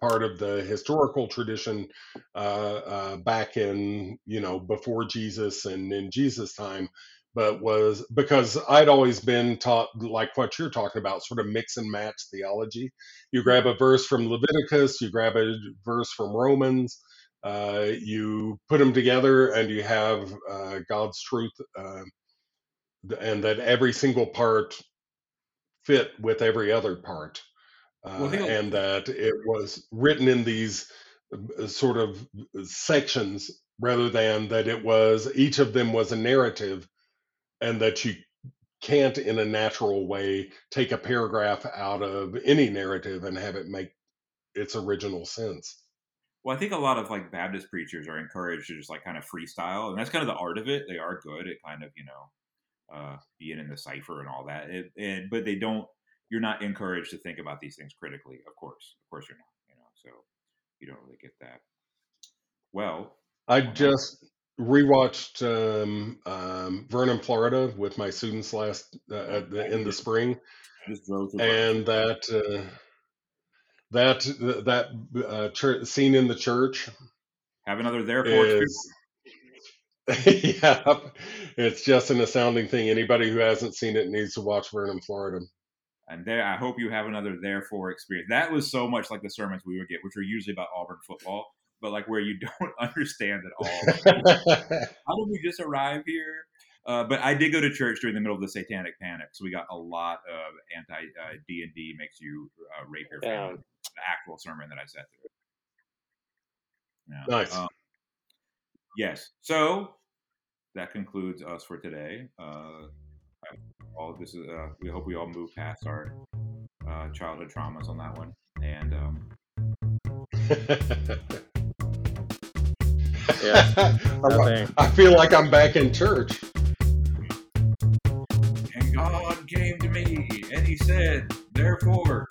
part of the historical tradition uh, uh, back in you know before Jesus and in Jesus' time, but was because I'd always been taught like what you're talking about, sort of mix and match theology. You grab a verse from Leviticus, you grab a verse from Romans, uh, you put them together, and you have uh, God's truth, uh, and that every single part fit with every other part, uh, Well, and that it was written in these uh, sort of sections rather than that it was each of them was a narrative, and that you can't in a natural way take a paragraph out of any narrative and have it make its original sense. Well, I think a lot of like Baptist preachers are encouraged to just like kind of freestyle, and that's kind of the art of it. They are good at kind of you know uh, being in the cipher and all that, it, but they don't. You're not encouraged to think about these things critically. Of course, of course, you're not. You know, so you don't really get that. Well, I just rewatched um, um, Vernon, Florida, with my students last uh, at the, in the spring, I just drove through. and that uh, that that uh, church, scene in the church have another therefore experience. is yeah, it's just an astounding thing. Anybody who hasn't seen it needs to watch Vernon, Florida. And there, I hope you have another therefore experience. That was so much like the sermons we would get, which are usually about Auburn football, but like where you don't understand at all. How did we just arrive here? Uh, but I did go to church during the middle of the Satanic Panic, so we got a lot of anti uh, D and D makes you uh, rape your Yeah. family. The actual sermon that I sat through. Yeah. Nice. Um, yes. So that concludes us for today. Uh, all this is. Uh, we hope we all move past our uh, childhood traumas on that one, and um, Yeah, I, nothing. I feel like I'm back in church. and God came to me, and He said, "Therefore."